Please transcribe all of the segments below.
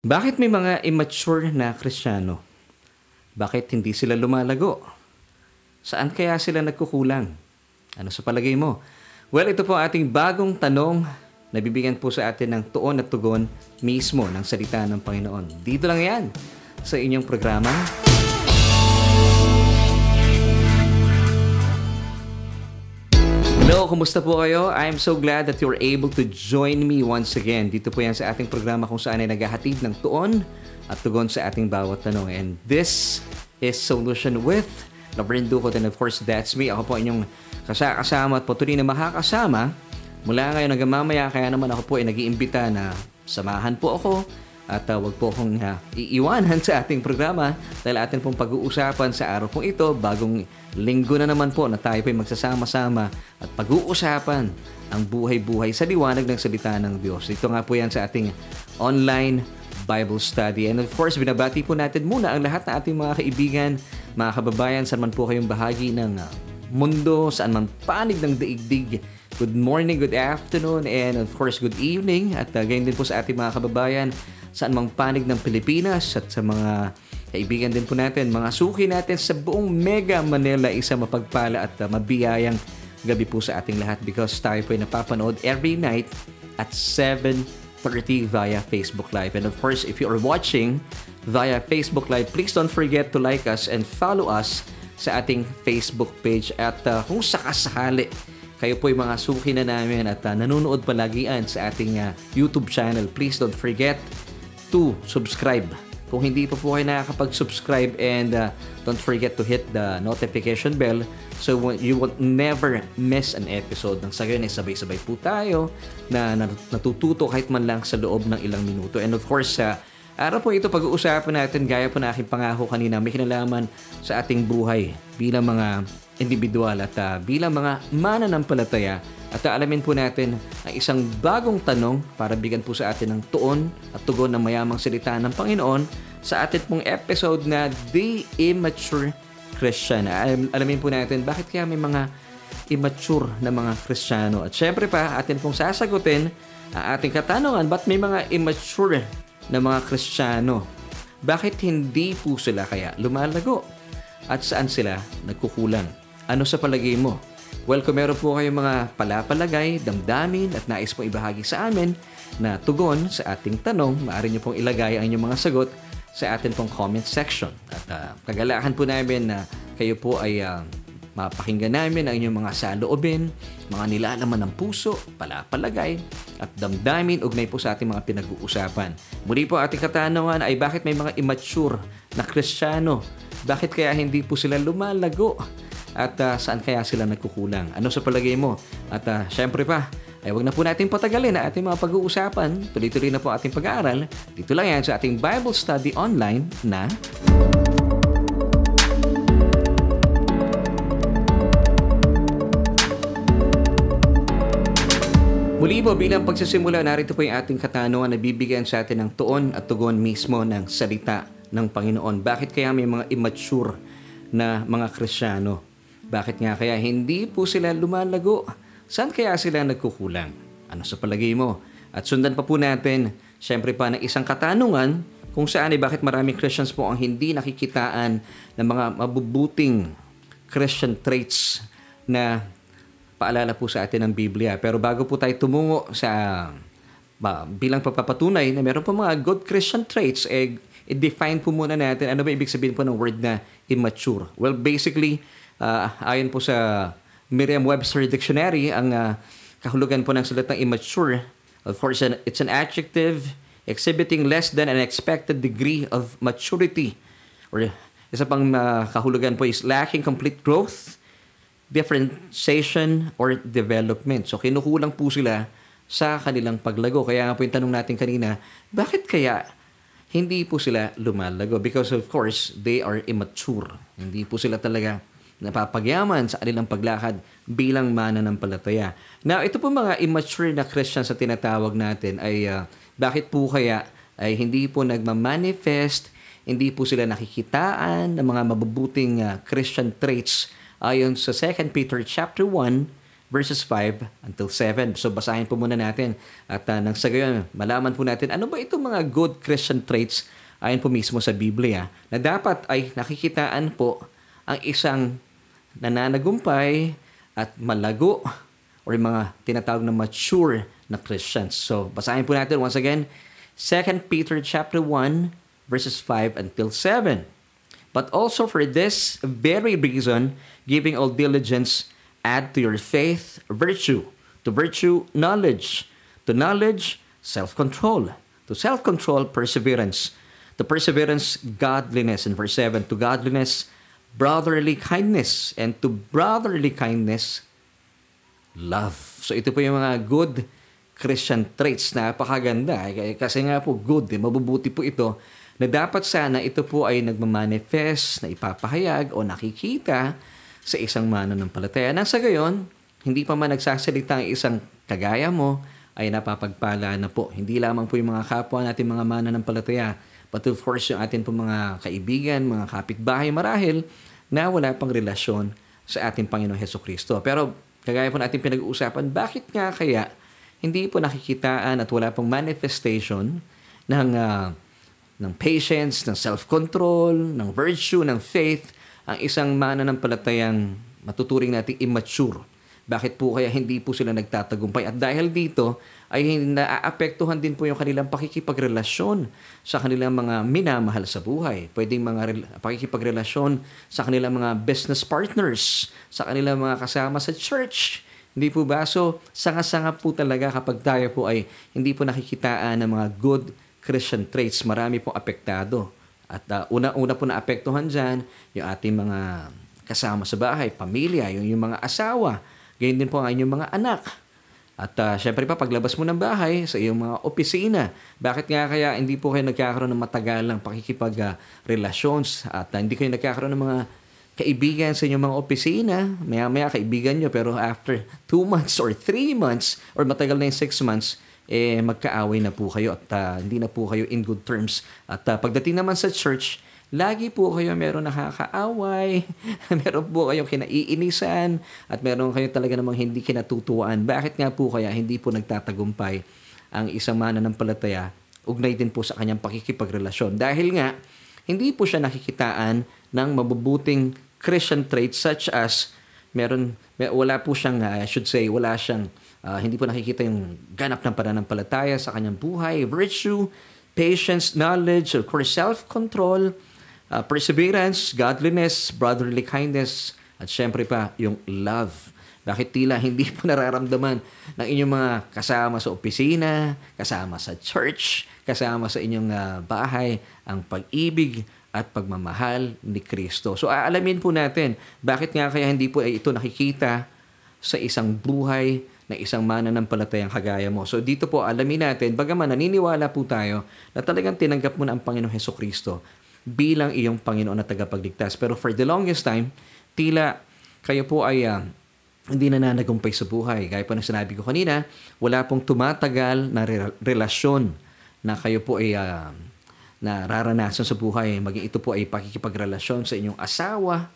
Bakit may mga immature na Kristiyano? Bakit hindi sila lumalago? Saan kaya sila nagkukulang? Ano sa palagay mo? Well, ito po ating bagong tanong na bibigyan po sa atin ng tuon at tugon mismo ng salita ng Panginoon. Dito lang yan sa inyong programa. Hello, kumusta po kayo? I'm so glad that you're able to join me once again. Dito po yan sa ating programa kung saan ay naghahatid ng tuon at tugon sa ating bawat tanong. And this is Solution with Labrin Ducot and of course that's me. Ako po inyong kasama at patuloy na makakasama mula ngayon hanggang mamaya. Kaya naman ako po ay nag-iimbita na samahan po ako at uh, wag po akong uh, iiwanan sa ating programa dahil atin pong pag-uusapan sa araw pong ito, bagong linggo na naman po na tayo po magsasama-sama at pag-uusapan ang buhay-buhay sa liwanag ng salita ng Diyos. Ito nga po yan sa ating online Bible study. And of course, binabati po natin muna ang lahat ng ating mga kaibigan, mga kababayan, saan man po kayong bahagi ng uh, mundo, saan man panig ng daigdig. Good morning, good afternoon, and of course, good evening. At uh, gayon din po sa ating mga kababayan saan mang panig ng Pilipinas at sa mga kaibigan din po natin, mga suki natin sa buong Mega Manila, isa mapagpala at uh, mabiyayang gabi po sa ating lahat because tayo po ay napapanood every night at 7.30 via Facebook Live. And of course, if you are watching via Facebook Live, please don't forget to like us and follow us sa ating Facebook page at uh, kung sakasakali kayo po yung mga suki na namin at uh, nanonood palagian sa ating uh, YouTube channel, please don't forget to subscribe. Kung hindi pa po kayo nakakapag-subscribe and uh, don't forget to hit the notification bell so you will never miss an episode. Nang sa gayon ay sabay-sabay po tayo na natututo kahit man lang sa loob ng ilang minuto. And of course, uh, araw po ito pag-uusapan natin gaya po na aking pangako kanina may kinalaman sa ating buhay bilang mga individual at uh, bilang mga mananampalataya at alamin po natin ang isang bagong tanong para bigyan po sa atin ng tuon at tugon ng mayamang salita ng Panginoon sa atin pong episode na The Immature Christian. Alamin po natin bakit kaya may mga immature na mga Kristiyano. At syempre pa, atin pong sasagutin ang ating katanungan, ba't may mga immature na mga Kristiyano? Bakit hindi po sila kaya lumalago? At saan sila nagkukulang? Ano sa palagay mo? Well, kung meron po kayong mga palapalagay, damdamin at nais po ibahagi sa amin na tugon sa ating tanong, maaari niyo pong ilagay ang inyong mga sagot sa atin pong comment section. At uh, kagalahan po namin na kayo po ay uh, mapakinggan namin ang inyong mga saloobin, mga nilalaman ng puso, palapalagay, at damdamin ugnay po sa ating mga pinag-uusapan. Muli po ating katanungan ay bakit may mga immature na kristyano? Bakit kaya hindi po sila lumalago? At uh, saan kaya sila nagkukulang? Ano sa palagay mo? At uh, syempre pa, ay wag na po natin patagalin na ating mga pag-uusapan. Tuloy-tuloy na po ating pag-aaral. Dito lang yan sa ating Bible Study Online na... Muli po bilang pagsisimula, narito po yung ating katanungan na bibigyan sa atin ng tuon at tugon mismo ng salita ng Panginoon. Bakit kaya may mga immature na mga Krisyano? Bakit nga kaya hindi po sila lumalago? Saan kaya sila nagkukulang? Ano sa palagay mo? At sundan pa po natin, syempre pa ng isang katanungan kung saan ay bakit maraming Christians po ang hindi nakikitaan ng mga mabubuting Christian traits na paalala po sa atin ng Biblia. Pero bago po tayo tumungo sa ba, bilang pagpapatunay na meron po mga good Christian traits, eh, i-define po muna natin ano ba ibig sabihin po ng word na immature. Well, basically, Uh, ayon po sa Merriam-Webster Dictionary, ang uh, kahulugan po ng salitang immature, of course, it's an adjective exhibiting less than an expected degree of maturity. Or isa pang uh, kahulugan po is lacking complete growth, differentiation, or development. So kinukulang po sila sa kanilang paglago. Kaya nga po yung tanong natin kanina, bakit kaya hindi po sila lumalago? Because of course, they are immature. Hindi po sila talaga napapagyaman sa kanilang paglakad bilang mananampalataya. Now, ito po mga immature na Christian sa tinatawag natin ay uh, bakit po kaya ay hindi po nagmamanifest, hindi po sila nakikitaan ng mga mabubuting uh, Christian traits ayon sa 2 Peter chapter 1 verses 5 until 7. So basahin po muna natin at uh, nang sa gayon, malaman po natin ano ba itong mga good Christian traits ayon po mismo sa Biblia na dapat ay nakikitaan po ang isang nananagumpay at malago or mga tinatawag na mature na Christians. So basahin po natin once again 2 Peter chapter 1 verses 5 until 7. But also for this very reason, giving all diligence, add to your faith virtue, to virtue knowledge, to knowledge self-control, to self-control perseverance, to perseverance godliness in verse 7, to godliness brotherly kindness, and to brotherly kindness love. So ito po yung mga good Christian traits na napakaganda. Kasi nga po good, eh, mabubuti po ito na dapat sana ito po ay nagmamanifest, na ipapahayag o nakikita sa isang mananampalataya. Nang sa gayon, hindi pa man nagsasalita ang isang kagaya mo, ay napapagpala na po. Hindi lamang po yung mga kapwa natin mga mananampalataya, but of course yung atin po mga kaibigan, mga kapitbahay marahil na wala pang relasyon sa ating Panginoong Heso Kristo. Pero kagaya po natin pinag-uusapan, bakit nga kaya hindi po nakikitaan at wala pong manifestation ng uh, ng patience, ng self-control, ng virtue, ng faith, ang isang mananampalatayang matuturing nating immature. Bakit po kaya hindi po sila nagtatagumpay? At dahil dito, ay naaapektuhan din po yung kanilang pakikipagrelasyon sa kanilang mga minamahal sa buhay. Pwedeng mga pakikipagrelasyon sa kanilang mga business partners, sa kanilang mga kasama sa church. Hindi po ba? So, sanga-sanga po talaga kapag tayo po ay hindi po nakikitaan ng mga good Christian traits, marami pong apektado. At uh, una-una po na apektuhan dyan, yung ating mga kasama sa bahay, pamilya, yung, yung mga asawa, ganyan din po ang inyong mga anak. At uh, syempre pa, paglabas mo ng bahay sa iyong mga opisina, bakit nga kaya hindi po kayo nagkakaroon ng matagalang pakikipag-relations at uh, hindi kayo nagkakaroon ng mga kaibigan sa inyong mga opisina, maya-maya kaibigan nyo, pero after 2 months or 3 months or matagal na yung 6 months, eh magkaaway na po kayo at uh, hindi na po kayo in good terms. At uh, pagdating naman sa church, lagi po kayo meron nakakaaway, meron po kayong kinaiinisan, at meron kayo talaga namang hindi kinatutuwaan. Bakit nga po kaya hindi po nagtatagumpay ang isang mananampalataya ugnay din po sa kanyang pakikipagrelasyon? Dahil nga, hindi po siya nakikitaan ng mabubuting Christian traits such as meron wala po siyang uh, I should say wala siyang Uh, hindi po nakikita yung ganap ng pananampalataya sa kanyang buhay, virtue, patience, knowledge, of course, self-control, uh, perseverance, godliness, brotherly kindness, at syempre pa, yung love. Bakit tila hindi po nararamdaman ng inyong mga kasama sa opisina, kasama sa church, kasama sa inyong uh, bahay, ang pag-ibig at pagmamahal ni Kristo. So aalamin po natin, bakit nga kaya hindi po ito nakikita sa isang buhay ng isang mananampalatayang kagaya mo. So dito po alamin natin, bagaman naniniwala po tayo na talagang tinanggap mo na ang Panginoong Heso Kristo bilang iyong Panginoon na tagapagligtas. Pero for the longest time, tila kayo po ay uh, hindi na nanagumpay sa buhay. Gaya po ng sinabi ko kanina, wala pong tumatagal na re- relasyon na kayo po ay uh, nararanasan sa buhay. Maging ito po ay pakikipagrelasyon sa inyong asawa.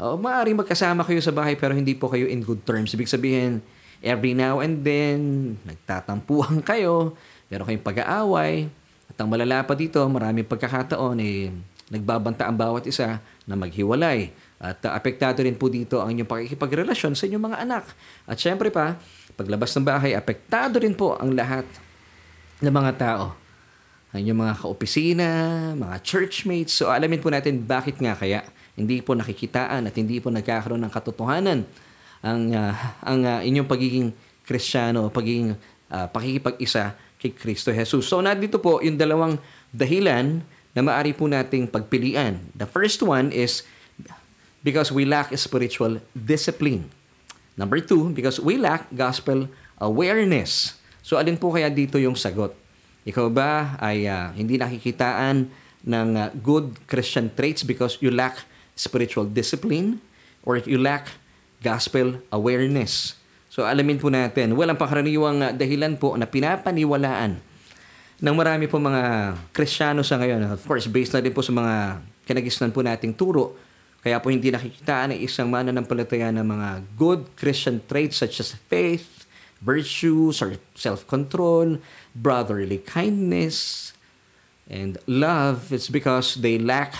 O, maaaring magkasama kayo sa bahay pero hindi po kayo in good terms. Ibig sabihin, every now and then, nagtatampuhan kayo, meron kayong pag-aaway, ang malala pa dito, maraming pagkakataon, eh, nagbabanta ang bawat isa na maghiwalay. At uh, apektado rin po dito ang inyong pakikipagrelasyon sa inyong mga anak. At syempre pa, paglabas ng bahay, apektado rin po ang lahat ng mga tao. Ang inyong mga kaopisina, mga churchmates. So alamin po natin bakit nga kaya hindi po nakikitaan at hindi po nagkakaroon ng katotohanan ang uh, ang uh, inyong pagiging Kristiyano, pagiging uh, pakikipag-isa kay Kristo Jesus. So nandito po yung dalawang dahilan na maari po nating pagpilian. The first one is because we lack spiritual discipline. Number two, because we lack gospel awareness. So alin po kaya dito yung sagot? Ikaw ba ay uh, hindi nakikitaan ng uh, good Christian traits because you lack spiritual discipline? Or you lack gospel awareness. So alamin po natin, walang pangkaraniwang dahilan po na pinapaniwalaan ng marami po mga Kristiyano sa ngayon. Of course, based na din po sa mga kinagisnan po nating turo Kaya po hindi nakikita ng isang mananampalataya ng mga good Christian traits such as faith, virtue, self-control, brotherly kindness, and love. It's because they lack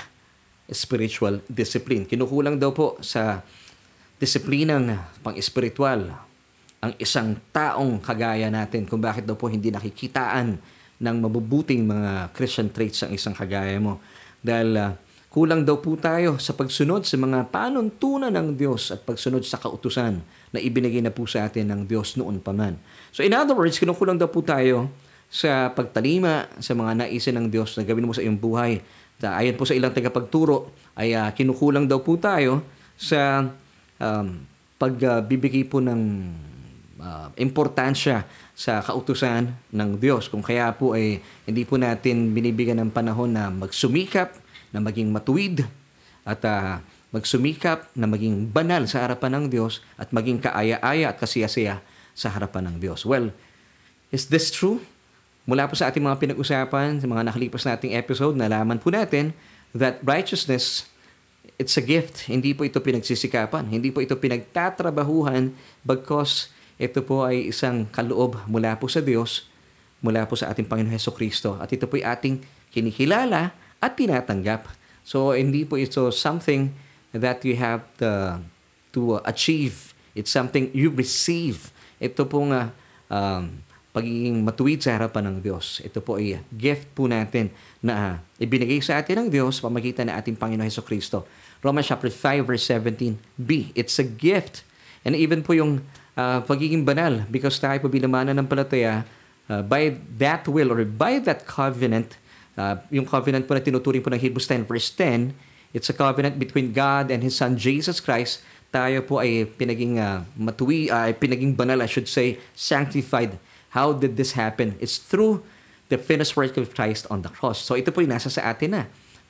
spiritual discipline. Kinukulang daw po sa disiplinang pang-espiritual ang isang taong kagaya natin kung bakit daw po hindi nakikitaan ng mabubuting mga Christian traits ang isang kagaya mo. Dahil uh, kulang daw po tayo sa pagsunod sa mga panuntunan ng Diyos at pagsunod sa kautusan na ibinigay na po sa atin ng Diyos noon pa man. So in other words, kinukulang daw po tayo sa pagtalima sa mga naisin ng Diyos na gawin mo sa iyong buhay. Ayon po sa ilang tagapagturo, ay uh, kinukulang daw po tayo sa um, pagbibigay uh, po ng uh, importansya sa kautusan ng Diyos. Kung kaya po ay hindi po natin binibigyan ng panahon na magsumikap, na maging matuwid, at uh, magsumikap na maging banal sa harapan ng Diyos at maging kaaya-aya at kasiyasiya sa harapan ng Diyos. Well, is this true? Mula po sa ating mga pinag-usapan, sa mga nakalipas nating episode, nalaman po natin that righteousness, it's a gift. Hindi po ito pinagsisikapan. Hindi po ito pinagtatrabahuhan because ito po ay isang kaloob mula po sa Diyos, mula po sa ating Panginoon Heso Kristo. At ito po ay ating kinikilala at tinatanggap. So, hindi po ito something that you have to, to achieve. It's something you receive. Ito po nga um, pagiging matuwid sa harapan ng Diyos. Ito po ay gift po natin na ibinigay sa atin ng Diyos pamagitan ng ating Panginoon Heso Kristo. Romans chapter 5 verse 17b. It's a gift. And even po yung uh, pagiging banal because tayo po bilang mananampalataya uh, by that will or by that covenant, uh, yung covenant po na tinuturing po ng Hebrews 10 verse 10, it's a covenant between God and His Son Jesus Christ. Tayo po ay pinaging uh, matuwi, uh, pinaging banal, I should say, sanctified. How did this happen? It's through the finished work of Christ on the cross. So ito po yung nasa sa atin na.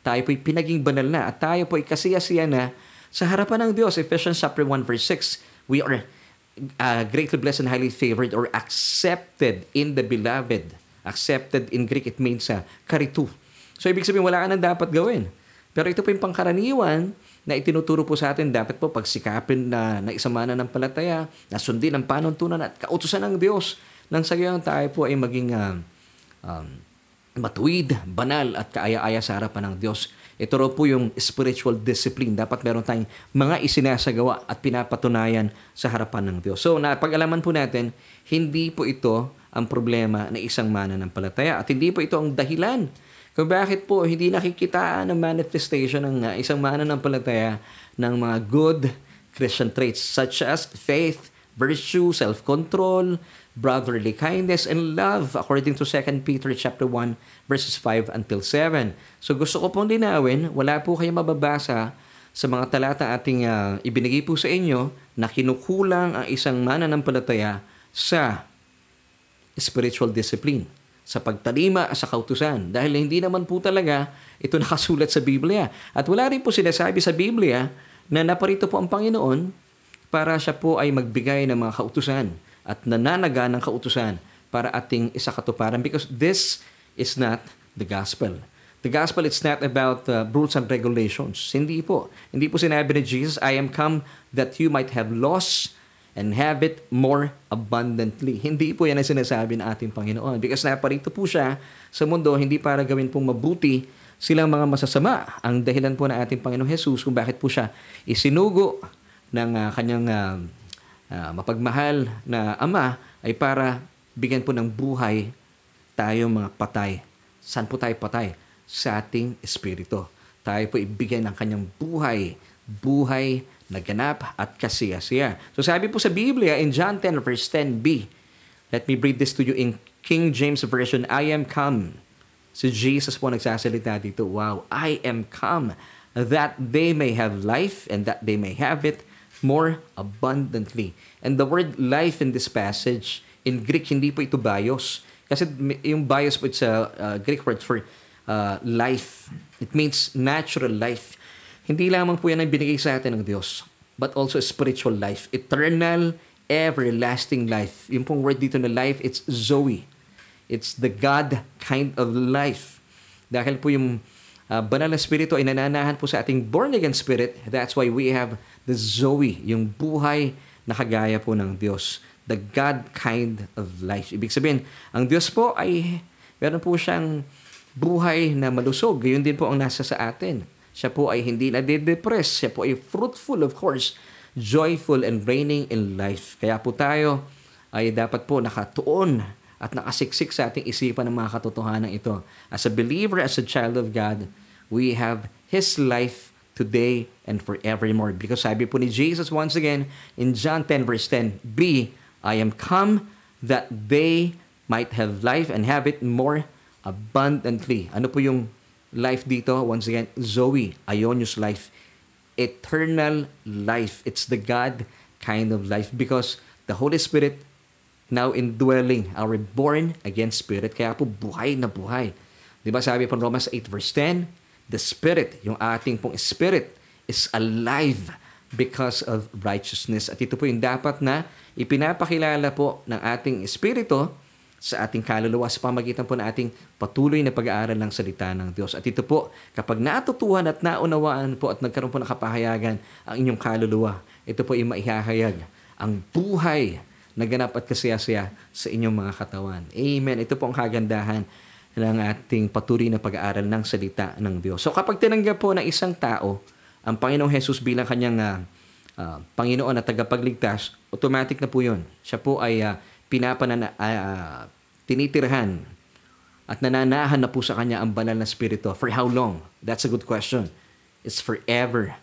Tayo po ay pinaging banal na at tayo po ay kasiyasiya na sa harapan ng Diyos. Ephesians chapter 1 verse 6, we are uh, greatly blessed and highly favored or accepted in the beloved. Accepted in Greek, it means uh, karitu. So, ibig sabihin, wala ka nang dapat gawin. Pero ito po yung pangkaraniwan na itinuturo po sa atin, dapat po pagsikapin na, na isang mana ng palataya, na sundin ang panuntunan at kautusan ng Diyos nang sa gayon tayo po ay maging uh, um, matuwid, banal at kaaya-aya sa harapan ng Diyos. Ito raw po yung spiritual discipline. Dapat meron tayong mga isinasagawa at pinapatunayan sa harapan ng Diyos. So, napag-alaman po natin, hindi po ito ang problema ng isang mananampalataya at hindi po ito ang dahilan kung bakit po hindi nakikita ang manifestation ng uh, isang mananampalataya ng mga good Christian traits such as faith, virtue, self-control, brotherly kindness, and love according to 2 Peter chapter 1 verses 5 until 7. So gusto ko pong linawin, wala po kayo mababasa sa mga talata ating uh, ibinigay po sa inyo na kinukulang ang isang mananampalataya sa spiritual discipline, sa pagtalima sa kautusan. Dahil hindi naman po talaga ito nakasulat sa Biblia. At wala rin po sinasabi sa Biblia na naparito po ang Panginoon para siya po ay magbigay ng mga kautusan at nananaga ng kautusan para ating isakatuparan because this is not the gospel. The gospel it's not about uh, rules and regulations. Hindi po. Hindi po sinabi ni Jesus, I am come that you might have loss and have it more abundantly. Hindi po yan ang sinasabi ng ating Panginoon because naparito po siya sa mundo hindi para gawin pong mabuti silang mga masasama. Ang dahilan po ng ating Panginoon Jesus kung bakit po siya isinugo ng uh, kanyang uh, uh, mapagmahal na ama ay para bigyan po ng buhay tayo mga patay. Saan po tayo patay? Sa ating espiritu. Tayo po ibigyan ng kanyang buhay. Buhay na ganap at kasiyasiya. So sabi po sa Biblia in John 10 verse 10b, let me read this to you in King James Version, I am come. Si Jesus po nagsasalita dito, wow, I am come that they may have life and that they may have it more abundantly. And the word life in this passage, in Greek, hindi po ito bios. Kasi yung bios po, it's uh, Greek word for uh, life. It means natural life. Hindi lamang po yan ang binigay sa atin ng Diyos, but also spiritual life. Eternal, everlasting life. Yung pong word dito na life, it's Zoe. It's the God kind of life. Dahil po yung uh, banal na spirito ay nananahan po sa ating born again spirit. That's why we have the Zoe, yung buhay na kagaya po ng Diyos. The God kind of life. Ibig sabihin, ang Diyos po ay meron po siyang buhay na malusog. Gayon din po ang nasa sa atin. Siya po ay hindi na depress Siya po ay fruitful, of course, joyful and reigning in life. Kaya po tayo ay dapat po nakatuon at nakasiksik sa ating isipan ng mga katotohanan ito. As a believer, as a child of God, we have His life today and forevermore. Because sabi po ni Jesus once again in John 10 verse 10, Be, I am come that they might have life and have it more abundantly. Ano po yung life dito? Once again, Zoe, Ionius life. Eternal life. It's the God kind of life because the Holy Spirit now indwelling our born again spirit. Kaya po buhay na buhay. Di ba sabi po Romans 8 verse 10, the spirit, yung ating pong spirit is alive because of righteousness. At ito po yung dapat na ipinapakilala po ng ating espiritu sa ating kaluluwa sa pamagitan po ng ating patuloy na pag-aaral ng salita ng Diyos. At ito po, kapag natutuhan at naunawaan po at nagkaroon po ng kapahayagan ang inyong kaluluwa, ito po ay maihahayag ang buhay naganap at kasaya-saya sa inyong mga katawan. Amen. Ito po ang kagandahan ng ating patuloy na pag-aaral ng salita ng Diyos. So kapag tinanggap po ng isang tao ang Panginoong Jesus bilang kanyang uh, Panginoon at tagapagligtas, automatic na po yun. Siya po ay uh, pinapanana, uh, tinitirhan at nananahan na po sa kanya ang banal na spirito. For how long? That's a good question. It's forever.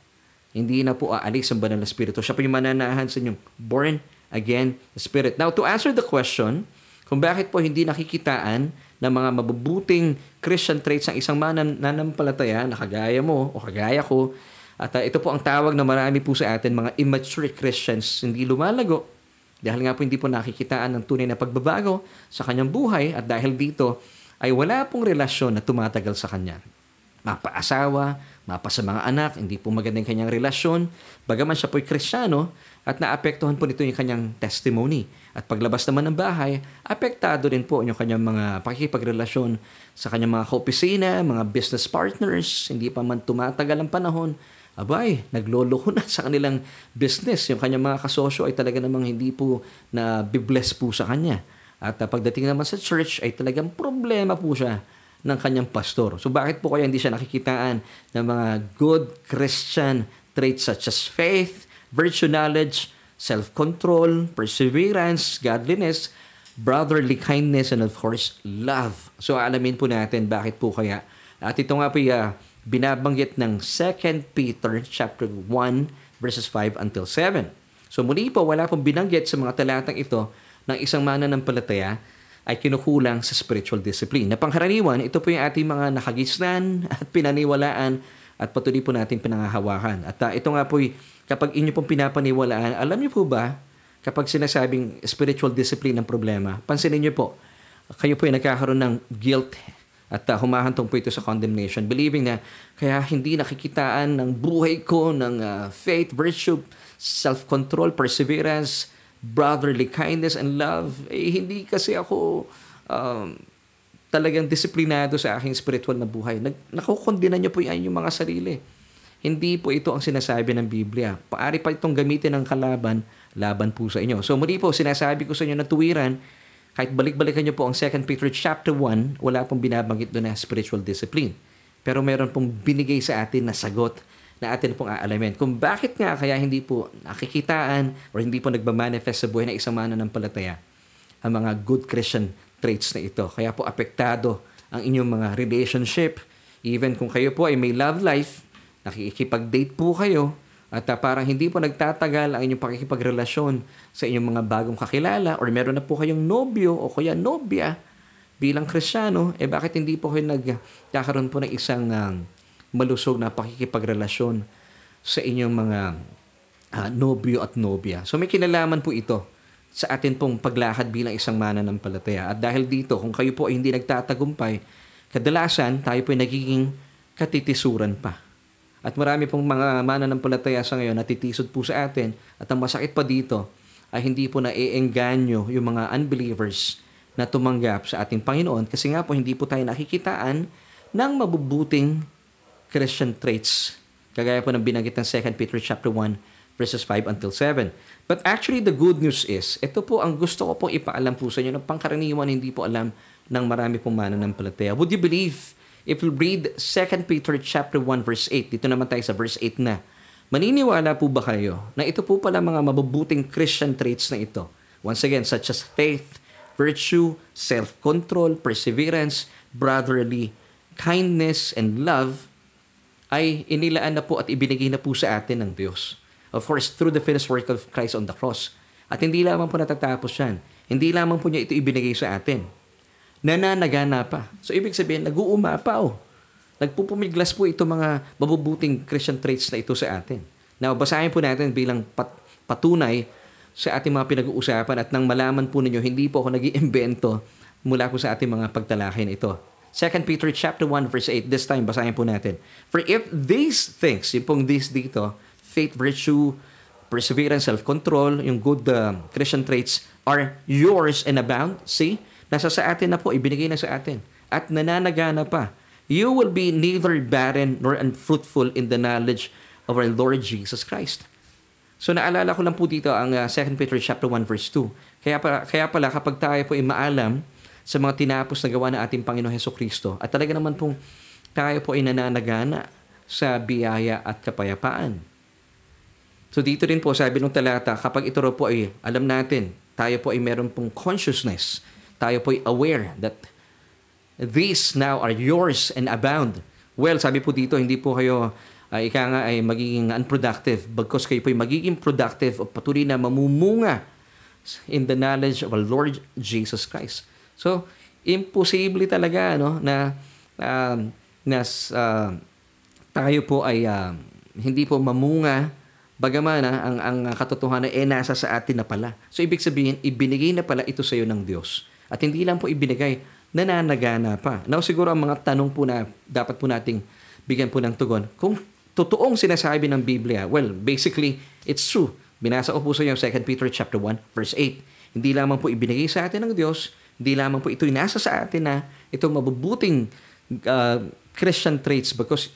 Hindi na po aalis ang banal na spirito. Siya po yung mananahan sa inyong born Again, spirit. Now, to answer the question, kung bakit po hindi nakikitaan ng mga mabubuting Christian traits ng isang mananampalataya na kagaya mo o kagaya ko, at uh, ito po ang tawag na marami po sa atin, mga immature Christians, hindi lumalago. Dahil nga po hindi po nakikitaan ng tunay na pagbabago sa kanyang buhay at dahil dito ay wala pong relasyon na tumatagal sa kanya. Mapaasawa, mapa sa mga anak, hindi po magandang kanyang relasyon. Bagaman siya po'y kristyano, at naapektuhan po nito yung kanyang testimony. At paglabas naman ng bahay, apektado rin po yung kanyang mga pakikipagrelasyon sa kanyang mga kaopisina, mga business partners, hindi pa man tumatagal ang panahon, abay, nagloloko na sa kanilang business. Yung kanyang mga kasosyo ay talaga namang hindi po na bibless po sa kanya. At uh, pagdating naman sa church ay talagang problema po siya ng kanyang pastor. So bakit po kaya hindi siya nakikitaan ng mga good Christian traits such as faith, virtue knowledge, self-control, perseverance, godliness, brotherly kindness, and of course, love. So alamin po natin bakit po kaya. At ito nga po uh, binabanggit ng 2 Peter chapter 1 verses 5 until 7. So muli po, wala pong binanggit sa mga talatang ito ng isang mananampalataya ay kinukulang sa spiritual discipline. Na pangkaraniwan, ito po yung ating mga nakagisnan at pinaniwalaan at patuloy po natin pinangahawakan. At uh, ito nga po kapag inyo pong pinapaniwalaan, alam niyo po ba, kapag sinasabing spiritual discipline ng problema, pansinin niyo po, kayo po ay nagkakaroon ng guilt at uh, humahantong po ito sa condemnation, believing na kaya hindi nakikitaan ng buhay ko ng uh, faith, virtue, self-control, perseverance, brotherly kindness and love, eh hindi kasi ako um, talagang disiplinado sa aking spiritual na buhay. Nag, nakukondina niyo po yan yung mga sarili. Hindi po ito ang sinasabi ng Biblia. Paari pa itong gamitin ng kalaban, laban po sa inyo. So muli po, sinasabi ko sa inyo na tuwiran, kahit balik-balikan niyo po ang 2 Peter chapter 1, wala pong binabanggit doon na spiritual discipline. Pero meron pong binigay sa atin na sagot na atin pong aalamin. Kung bakit nga kaya hindi po nakikitaan or hindi po nagmamanifest sa buhay ng isang mananampalataya ang mga good Christian traits na ito. Kaya po apektado ang inyong mga relationship. Even kung kayo po ay may love life, nakikipag-date po kayo at uh, parang hindi po nagtatagal ang inyong pakikipagrelasyon sa inyong mga bagong kakilala or meron na po kayong nobyo o kaya nobya bilang kristyano, eh bakit hindi po kayo nagkakaroon po ng isang uh, malusog na pakikipagrelasyon sa inyong mga uh, nobyo at nobya. So may kinalaman po ito sa atin pong paglakad bilang isang mananampalataya. At dahil dito, kung kayo po ay hindi nagtatagumpay, kadalasan tayo po ay nagiging katitisuran pa. At marami pong mga mananampalataya sa ngayon natitisod po sa atin. At ang masakit pa dito ay hindi po naiengganyo yung mga unbelievers na tumanggap sa ating Panginoon kasi nga po hindi po tayo nakikitaan ng mabubuting Christian traits. Kagaya po ng binanggit ng 2 Peter chapter 1 verses 5 until 7. But actually, the good news is, ito po ang gusto ko pong ipaalam po sa inyo ng pangkaraniwan hindi po alam ng marami pong mananampalataya. Would you believe if you read 2 Peter chapter 1 verse 8, dito naman tayo sa verse 8 na, maniniwala po ba kayo na ito po pala mga mabubuting Christian traits na ito? Once again, such as faith, virtue, self-control, perseverance, brotherly kindness, and love, ay inilaan na po at ibinigay na po sa atin ng Diyos. Of course, through the finished work of Christ on the cross. At hindi lamang po natatapos yan. Hindi lamang po niya ito ibinigay sa atin. Nananagana pa. So, ibig sabihin, nag-uuma pa oh. Nagpupumiglas po ito mga mabubuting Christian traits na ito sa atin. Now, basahin po natin bilang pat- patunay sa ating mga pinag-uusapan at nang malaman po ninyo, hindi po ako nag iimbento mula po sa ating mga pagtalakay ito. 2 Peter chapter 1 verse 8. This time basahin po natin. For if these things, yung pong these dito, faith, virtue, perseverance, self-control, yung good uh, Christian traits are yours and abound. See? Nasa sa atin na po, ibinigay na sa atin. At nananagana pa. You will be neither barren nor unfruitful in the knowledge of our Lord Jesus Christ. So naalala ko lang po dito ang uh, 2 Peter chapter 1 verse 2. Kaya pala, kaya pala kapag tayo po ay maalam sa mga tinapos na gawa ng ating Panginoon Heso Kristo. At talaga naman pong tayo po ay nananagana sa biyaya at kapayapaan. So dito rin po sabi ng talata, kapag ito po ay alam natin, tayo po ay meron pong consciousness, tayo po ay aware that these now are yours and abound. Well, sabi po dito, hindi po kayo uh, ika nga ay magiging unproductive because kayo po ay magiging productive o patuloy na mamumunga in the knowledge of our Lord Jesus Christ. So, imposible talaga no na uh, na uh, tayo po ay uh, hindi po mamunga bagaman uh, ang ang katotohanan ay eh, nasa sa atin na pala. So ibig sabihin ibinigay na pala ito sa iyo ng Diyos. At hindi lang po ibinigay, nananagana pa. Now siguro ang mga tanong po na dapat po nating bigyan po ng tugon. Kung totoong sinasabi ng Biblia, well, basically, it's true. Binasa ko po sa inyo 2 Peter chapter 1 verse 8. Hindi lamang po ibinigay sa atin ng Diyos, hindi lamang po ito'y nasa sa atin na itong mabubuting uh, Christian traits because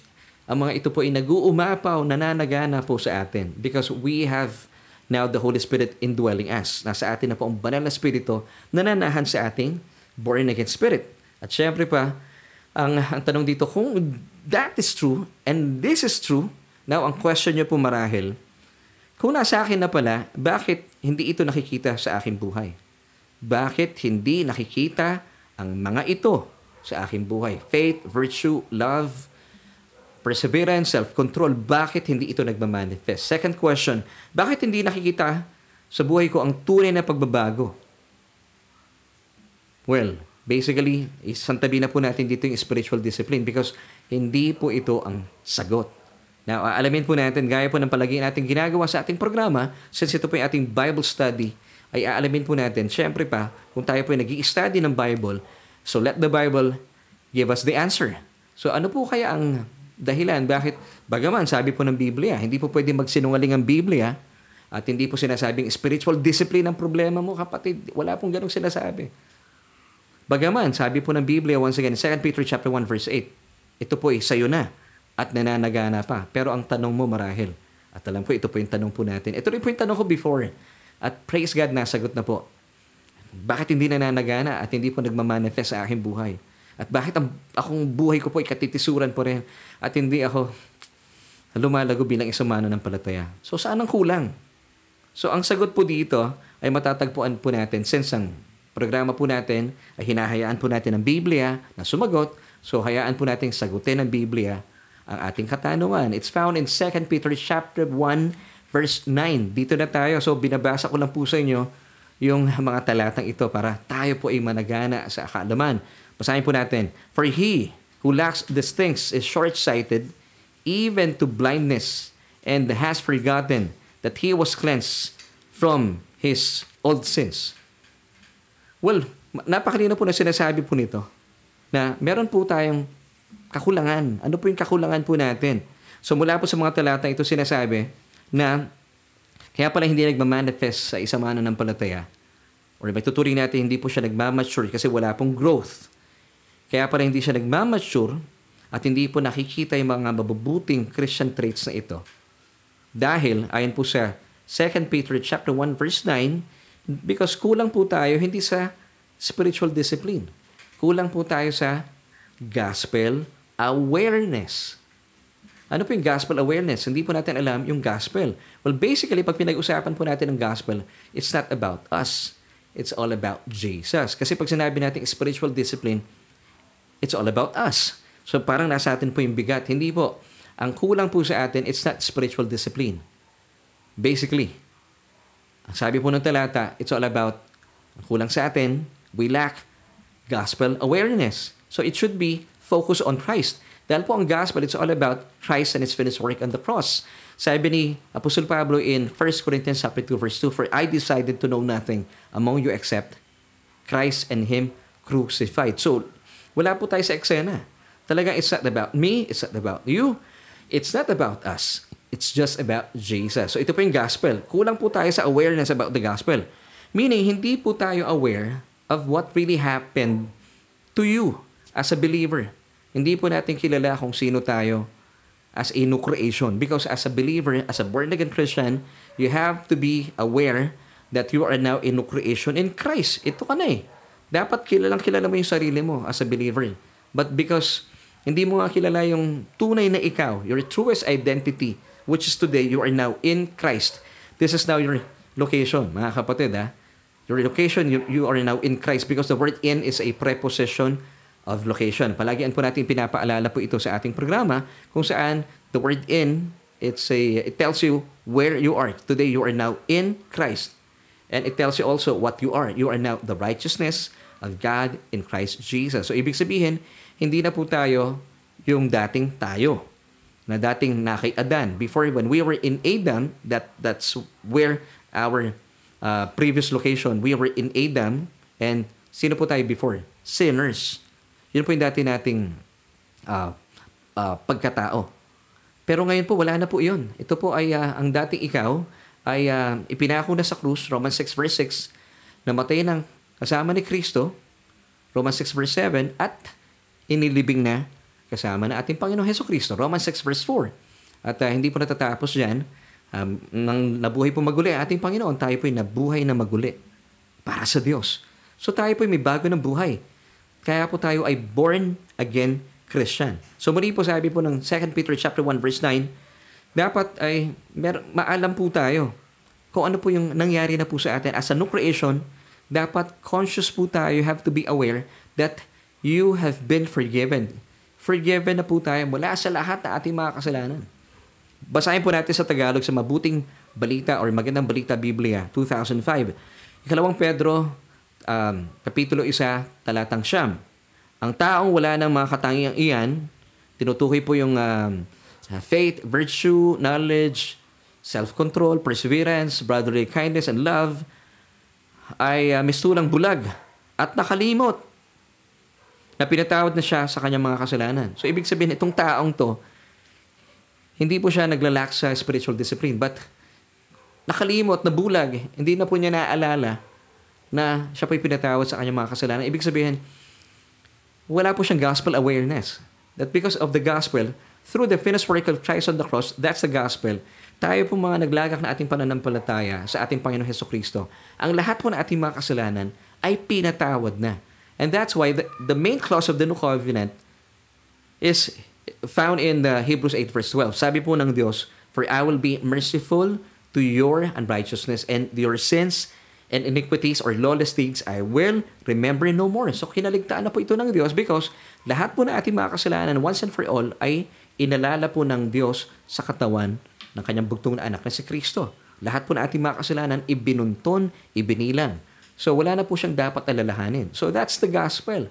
ang mga ito po ay nag-uumapaw, nananagana po sa atin because we have now the Holy Spirit indwelling us. Nasa atin na po ang banal na Espiritu nananahan sa ating born again spirit. At syempre pa, ang, ang tanong dito, kung that is true and this is true, now ang question nyo po marahil, kung nasa akin na pala, bakit hindi ito nakikita sa aking buhay? Bakit hindi nakikita ang mga ito sa aking buhay? Faith, virtue, love, perseverance, self-control. Bakit hindi ito nagmamanifest? Second question, bakit hindi nakikita sa buhay ko ang tunay na pagbabago? Well, basically, isantabi na po natin dito yung spiritual discipline because hindi po ito ang sagot. Now, alamin po natin, gaya po ng palagi natin ginagawa sa ating programa, since ito po yung ating Bible study, ay aalamin po natin, syempre pa, kung tayo po ay nag study ng Bible, so let the Bible give us the answer. So ano po kaya ang dahilan bakit, bagaman sabi po ng Biblia, hindi po pwede magsinungaling ang Biblia at hindi po sinasabing spiritual discipline ang problema mo, kapatid. Wala pong ganong sinasabi. Bagaman, sabi po ng Biblia, once again, 2 Peter chapter 1 verse 8, ito po ay sayo na at nananagana pa. Pero ang tanong mo marahil, at alam ko ito po yung tanong po natin. Ito rin po yung tanong ko before. At praise God, nasagot na po. Bakit hindi nananagana at hindi po nagmamanifest sa aking buhay? At bakit ang, akong buhay ko po ay katitisuran po rin at hindi ako lumalago bilang isang mano ng palataya? So saan ang kulang? So ang sagot po dito ay matatagpuan po natin since ang programa po natin ay hinahayaan po natin ng Biblia na sumagot. So hayaan po natin sagutin ng Biblia ang ating katanungan. It's found in 2 Peter chapter 1 verse 9. Dito na tayo. So binabasa ko lang po sa inyo yung mga talatang ito para tayo po ay managana sa kaalaman. Basahin po natin. For he who lacks these things is short-sighted even to blindness and has forgotten that he was cleansed from his old sins. Well, napakalino po na sinasabi po nito na meron po tayong kakulangan. Ano po yung kakulangan po natin? So mula po sa mga talata ito sinasabi, na kaya pala hindi nagmamanifest sa isang mananampalataya or may tuturing natin hindi po siya nagmamature kasi wala pong growth. Kaya pala hindi siya nagmamature at hindi po nakikita yung mga mabubuting Christian traits na ito. Dahil, ayon po sa 2 Peter chapter 1 verse 9, because kulang po tayo hindi sa spiritual discipline. Kulang po tayo sa gospel awareness. Ano po yung gospel awareness? Hindi po natin alam yung gospel. Well, basically, pag pinag-usapan po natin ng gospel, it's not about us. It's all about Jesus. Kasi pag sinabi natin spiritual discipline, it's all about us. So parang nasa atin po yung bigat. Hindi po. Ang kulang po sa atin, it's not spiritual discipline. Basically, ang sabi po ng talata, it's all about ang kulang sa atin, we lack gospel awareness. So it should be focused on Christ. Dahil po ang gospel, it's all about Christ and His finished work on the cross. Sabi ni Apostol Pablo in 1 Corinthians chapter 2 verse 2, For I decided to know nothing among you except Christ and Him crucified. So, wala po tayo sa eksena. Talagang it's not about me, it's not about you, it's not about us. It's just about Jesus. So, ito po yung gospel. Kulang po tayo sa awareness about the gospel. Meaning, hindi po tayo aware of what really happened to you as a believer. Hindi po natin kilala kung sino tayo as a new creation. Because as a believer, as a born-again Christian, you have to be aware that you are now a new creation in Christ. Ito ka na eh. Dapat kilalang kilala mo yung sarili mo as a believer. But because hindi mo nga kilala yung tunay na ikaw, your truest identity, which is today, you are now in Christ. This is now your location, mga kapatid. Ha? Your location, you, you are now in Christ because the word in is a preposition of location. Palagian po natin pinapaalala po ito sa ating programa kung saan the word in, it's a, it tells you where you are. Today, you are now in Christ. And it tells you also what you are. You are now the righteousness of God in Christ Jesus. So, ibig sabihin, hindi na po tayo yung dating tayo na dating na kay Adan. Before, when we were in Adam, that that's where our uh, previous location, we were in Adam, and sino po tayo before? Sinners. Yun po yung dati nating uh, uh, pagkatao. Pero ngayon po, wala na po yun. Ito po ay uh, ang dating ikaw ay uh, ipinako na sa krus, Romans 6 verse 6, namatay ng kasama ni Kristo, Romans 6 verse 7, at inilibing na kasama na ating Panginoong Heso Kristo, Romans 6 verse 4. At uh, hindi po natatapos dyan, um, nang nabuhay po maguli ating Panginoon, tayo po ay nabuhay na maguli para sa Diyos. So tayo po ay may bago ng buhay. Kaya po tayo ay born again Christian. So muli po sabi po ng 2 Peter chapter 1 verse 9, dapat ay mer- maalam po tayo kung ano po yung nangyari na po sa atin as a new creation, dapat conscious po tayo, you have to be aware that you have been forgiven. Forgiven na po tayo mula sa lahat na ating mga kasalanan. Basahin po natin sa Tagalog sa Mabuting Balita or Magandang Balita Biblia 2005. Ikalawang Pedro um, Kapitulo 1, talatang siyam. Ang taong wala ng mga katangiang iyan, tinutukoy po yung um, faith, virtue, knowledge, self-control, perseverance, brotherly kindness, and love, ay uh, mistulang bulag at nakalimot na pinatawad na siya sa kanyang mga kasalanan. So, ibig sabihin, itong taong to, hindi po siya naglalak sa spiritual discipline, but nakalimot, nabulag, hindi na po niya naaalala na siya po'y pinatawad sa kanyang mga kasalanan. Ibig sabihin, wala po siyang gospel awareness. That because of the gospel, through the finished work of Christ on the cross, that's the gospel, tayo po mga naglagak na ating pananampalataya sa ating Panginoon Heso Kristo, ang lahat po na ating mga kasalanan ay pinatawad na. And that's why the, the main clause of the New Covenant is found in the Hebrews 8 verse 12. Sabi po ng Diyos, For I will be merciful to your unrighteousness and your sins and iniquities or lawless deeds I will remember no more. So kinaligtaan na po ito ng Diyos because lahat po na ating mga kasalanan once and for all ay inalala po ng Diyos sa katawan ng kanyang bugtong na anak na si Kristo. Lahat po na ating mga kasalanan ibinunton, ibinilang. So wala na po siyang dapat alalahanin. So that's the gospel.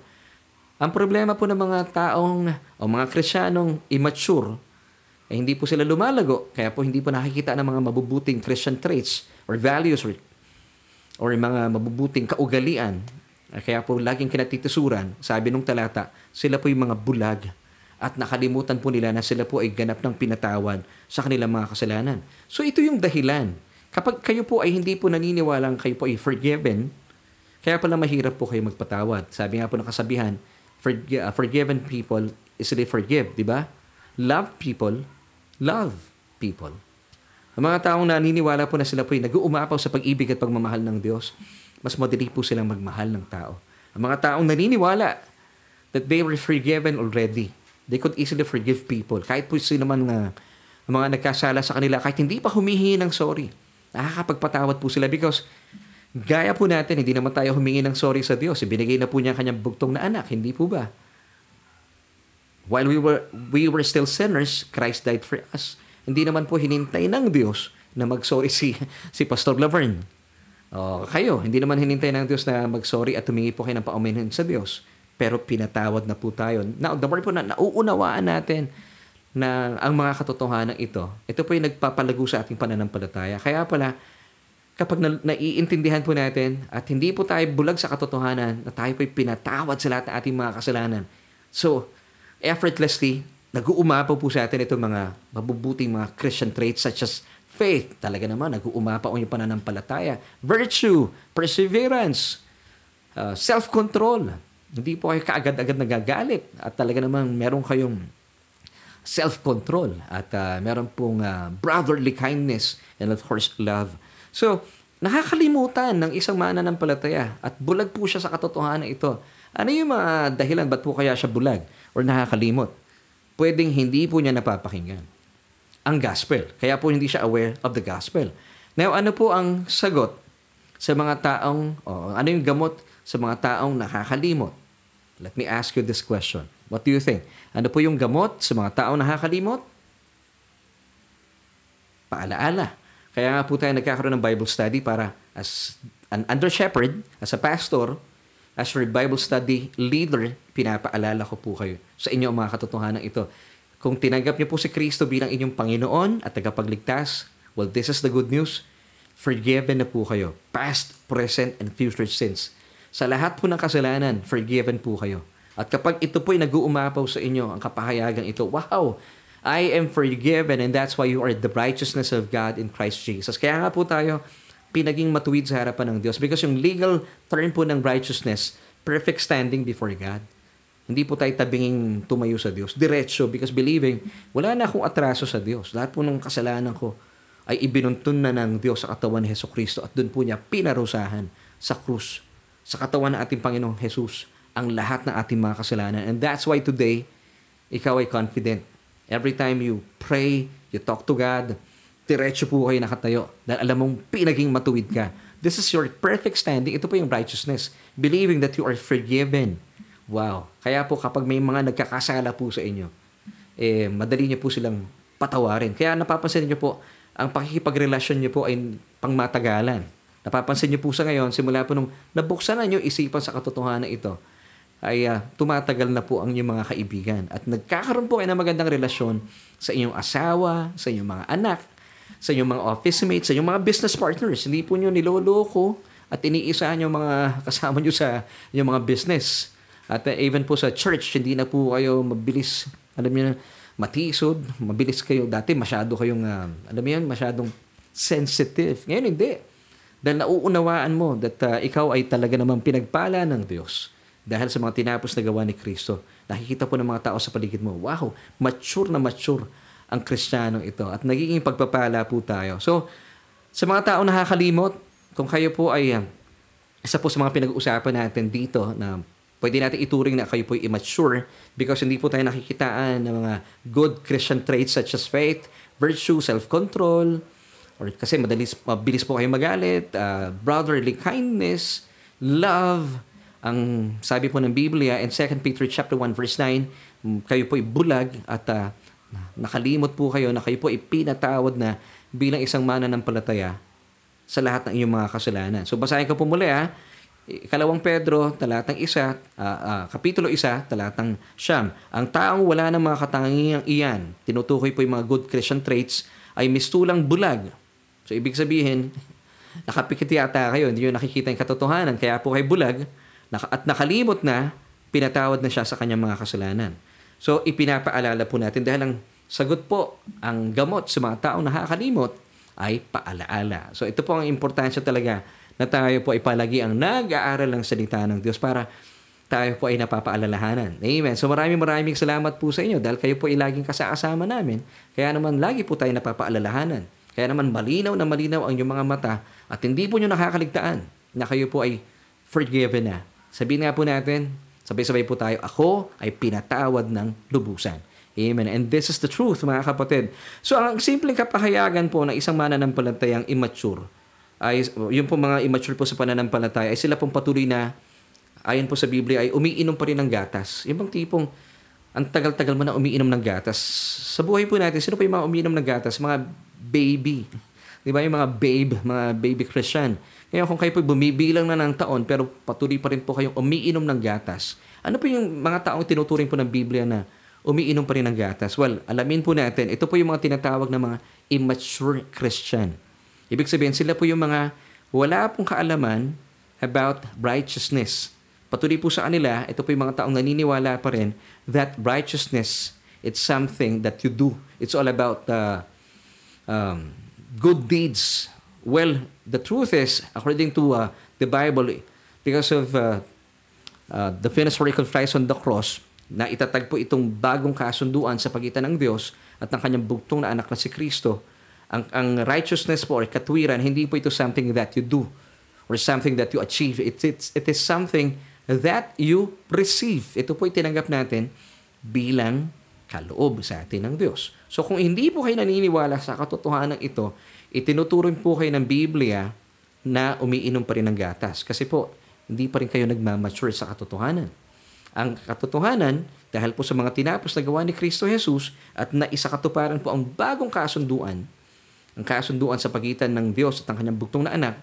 Ang problema po ng mga taong o mga Krisyanong immature, eh, hindi po sila lumalago. Kaya po hindi po nakikita ng mga mabubuting Christian traits or values or or mga mabubuting kaugalian, kaya po laging kinatitusuran, sabi nung talata, sila po yung mga bulag at nakalimutan po nila na sila po ay ganap ng pinatawan sa kanilang mga kasalanan. So ito yung dahilan. Kapag kayo po ay hindi po naniniwalang kayo po ay forgiven, kaya pala mahirap po kayo magpatawad. Sabi nga po ng kasabihan, uh, forgiven people easily forgive, di ba? Love people, love people. Ang mga taong naniniwala po na sila po ay nag-uumapaw sa pag-ibig at pagmamahal ng Diyos, mas madali po silang magmahal ng tao. Ang mga taong naniniwala that they were forgiven already, they could easily forgive people. Kahit po sila man nga, ang mga nagkasala sa kanila, kahit hindi pa humihingi ng sorry, nakakapagpatawad po sila because gaya po natin, hindi naman tayo humingi ng sorry sa Diyos. Ibinigay na po niya kanyang bugtong na anak, hindi po ba? While we were we were still sinners, Christ died for us. Hindi naman po hinintay ng Diyos na mag-sorry si si Pastor Laverne. Oh, kayo, hindi naman hinintay ng Diyos na mag-sorry at tumingi po kayo ng paumanhin sa Diyos. Pero pinatawad na po tayo. Now, the more po na nauunawaan natin na ang mga katotohanan ito, ito po yung nagpapalago sa ating pananampalataya. Kaya pala, kapag na, naiintindihan po natin at hindi po tayo bulag sa katotohanan na tayo po pinatawad sa lahat ng ating mga kasalanan. So, effortlessly, nag-uumapaw po sa atin itong mga mabubuting mga Christian traits such as faith. Talaga naman, nag-uumapaw yung pananampalataya. Virtue, perseverance, uh, self-control. Hindi po kayo kaagad-agad nagagalit. At talaga naman, meron kayong self-control. At uh, meron pong uh, brotherly kindness and of course, love. So, nakakalimutan ng isang mananampalataya at bulag po siya sa katotohanan ito. Ano yung mga dahilan ba't po kaya siya bulag or nakakalimot? Pwedeng hindi po niya napapakinggan ang gospel. Kaya po hindi siya aware of the gospel. Now, ano po ang sagot sa mga taong, o ano yung gamot sa mga taong nakakalimot? Let me ask you this question. What do you think? Ano po yung gamot sa mga taong nakakalimot? Paalaala. Kaya nga po tayo nagkakaroon ng Bible study para as an under shepherd, as a pastor, as your Bible study leader, pinapaalala ko po kayo sa inyo mga katotohanan ito. Kung tinanggap niyo po si Kristo bilang inyong Panginoon at tagapagligtas, well, this is the good news. Forgiven na po kayo. Past, present, and future sins. Sa lahat po ng kasalanan, forgiven po kayo. At kapag ito po ay nag-uumapaw sa inyo, ang kapahayagan ito, wow, I am forgiven and that's why you are the righteousness of God in Christ Jesus. Kaya nga po tayo pinaging matuwid sa harapan ng Diyos because yung legal term po ng righteousness, perfect standing before God. Hindi po tayo tabinging tumayo sa Diyos. Diretso because believing, wala na akong atraso sa Diyos. Lahat po ng kasalanan ko ay ibinuntun na ng Diyos sa katawan ni Heso Kristo at doon po niya pinarusahan sa krus, sa katawan ng ating Panginoong Jesus, ang lahat ng ating mga kasalanan. And that's why today, ikaw ay confident. Every time you pray, you talk to God, diretso po kayo nakatayo dahil alam mong pinaging matuwid ka. This is your perfect standing. Ito po yung righteousness. Believing that you are forgiven Wow. Kaya po kapag may mga nagkakasala po sa inyo, eh, madali niyo po silang patawarin. Kaya napapansin niyo po, ang pakikipagrelasyon niyo po ay pangmatagalan. Napapansin niyo po sa ngayon, simula po nung nabuksan na niyo isipan sa katotohanan ito, ay uh, tumatagal na po ang inyong mga kaibigan. At nagkakaroon po kayo ng magandang relasyon sa inyong asawa, sa inyong mga anak, sa inyong mga office mates, sa inyong mga business partners. Hindi po niyo niloloko at iniisa niyo mga kasama niyo sa inyong mga business at uh, even po sa church, hindi na po kayo mabilis, alam niyo matisod, mabilis kayo. Dati masyado kayong, uh, alam niyo masyadong sensitive. Ngayon hindi. Dahil nauunawaan mo that uh, ikaw ay talaga namang pinagpala ng Diyos dahil sa mga tinapos na gawa ni Kristo. Nakikita po ng mga tao sa paligid mo, wow, mature na mature ang kristyanong ito at nagiging pagpapala po tayo. So, sa mga tao nakakalimot, kung kayo po ay uh, isa po sa mga pinag-uusapan natin dito na pwede natin ituring na kayo po immature because hindi po tayo nakikitaan ng mga good Christian traits such as faith, virtue, self-control, or kasi madalis, mabilis po kayo magalit, uh, brotherly kindness, love, ang sabi po ng Biblia in 2 Peter chapter 1 verse 9, mm, kayo po bulag at uh, nakalimot po kayo na kayo po ipinatawad na bilang isang mananampalataya sa lahat ng inyong mga kasalanan. So basahin ko po muli ha. Ikalawang Pedro, talatang isa, uh, uh, kapitulo isa, talatang siyam. Ang taong wala ng mga katangiang iyan, tinutukoy po yung mga good Christian traits, ay mistulang bulag. So, ibig sabihin, nakapikit yata kayo, hindi nyo nakikita yung katotohanan, kaya po kayo bulag, at nakalimot na, pinatawad na siya sa kanyang mga kasalanan. So, ipinapaalala po natin dahil ang sagot po, ang gamot sa mga taong nakakalimot ay paalaala. So, ito po ang importansya talaga na tayo po ay palagi ang nag-aaral ng salita ng Diyos para tayo po ay napapaalalahanan. Amen. So maraming maraming salamat po sa inyo dahil kayo po ay laging kasama namin. Kaya naman lagi po tayo napapaalalahanan. Kaya naman malinaw na malinaw ang inyong mga mata at hindi po nyo nakakaligtaan na kayo po ay forgiven na. Sabihin nga po natin, sabay-sabay po tayo, ako ay pinatawad ng lubusan. Amen. And this is the truth, mga kapatid. So, ang simpleng kapahayagan po ng isang mananampalatayang immature, ay, yung po mga immature po sa pananampalataya, ay sila pong patuloy na ayon po sa Biblia, ay umiinom pa rin ng gatas. Yung bang tipong, ang tagal-tagal mo na umiinom ng gatas. Sa buhay po natin, sino po yung mga umiinom ng gatas? Mga baby. Di ba? Yung mga babe, mga baby Christian. Ngayon, kung kayo po bumibilang na ng taon, pero patuloy pa rin po kayong umiinom ng gatas, ano po yung mga taong tinuturing po ng Biblia na umiinom pa rin ng gatas? Well, alamin po natin, ito po yung mga tinatawag na mga immature Christian. Ibig sabihin, sila po yung mga wala pong kaalaman about righteousness Patuloy po sa kanila, ito po yung mga taong naniniwala pa rin that righteousness, it's something that you do. It's all about uh, um, good deeds. Well, the truth is, according to uh, the Bible, because of uh, uh, the finished work of Christ on the cross, na itatag po itong bagong kasunduan sa pagitan ng Diyos at ng kanyang bugtong na anak na si Kristo, ang, ang righteousness po or katwiran, hindi po ito something that you do or something that you achieve. It, it's, it is something that you receive. Ito po itinanggap natin bilang kaloob sa atin ng Diyos. So kung hindi po kayo naniniwala sa katotohanan ito, itinuturing po kayo ng Biblia na umiinom pa rin ng gatas. Kasi po, hindi pa rin kayo nagmamature sa katotohanan. Ang katotohanan, dahil po sa mga tinapos na gawa ni Kristo Jesus at naisakatuparan po ang bagong kasunduan, ang kasunduan sa pagitan ng Diyos at ang kanyang bugtong na anak,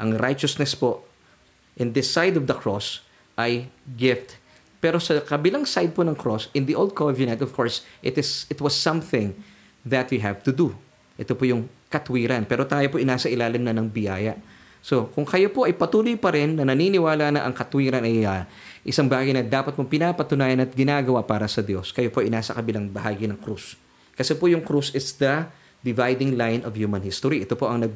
ang righteousness po in this side of the cross ay gift. Pero sa kabilang side po ng cross, in the old covenant, of course, it is it was something that we have to do. Ito po yung katwiran. Pero tayo po inasa ilalim na ng biyaya. So, kung kayo po ay patuloy pa rin na naniniwala na ang katwiran ay uh, isang bagay na dapat mong pinapatunayan at ginagawa para sa Diyos, kayo po ay nasa kabilang bahagi ng krus. Kasi po yung krus is the dividing line of human history. Ito po ang nag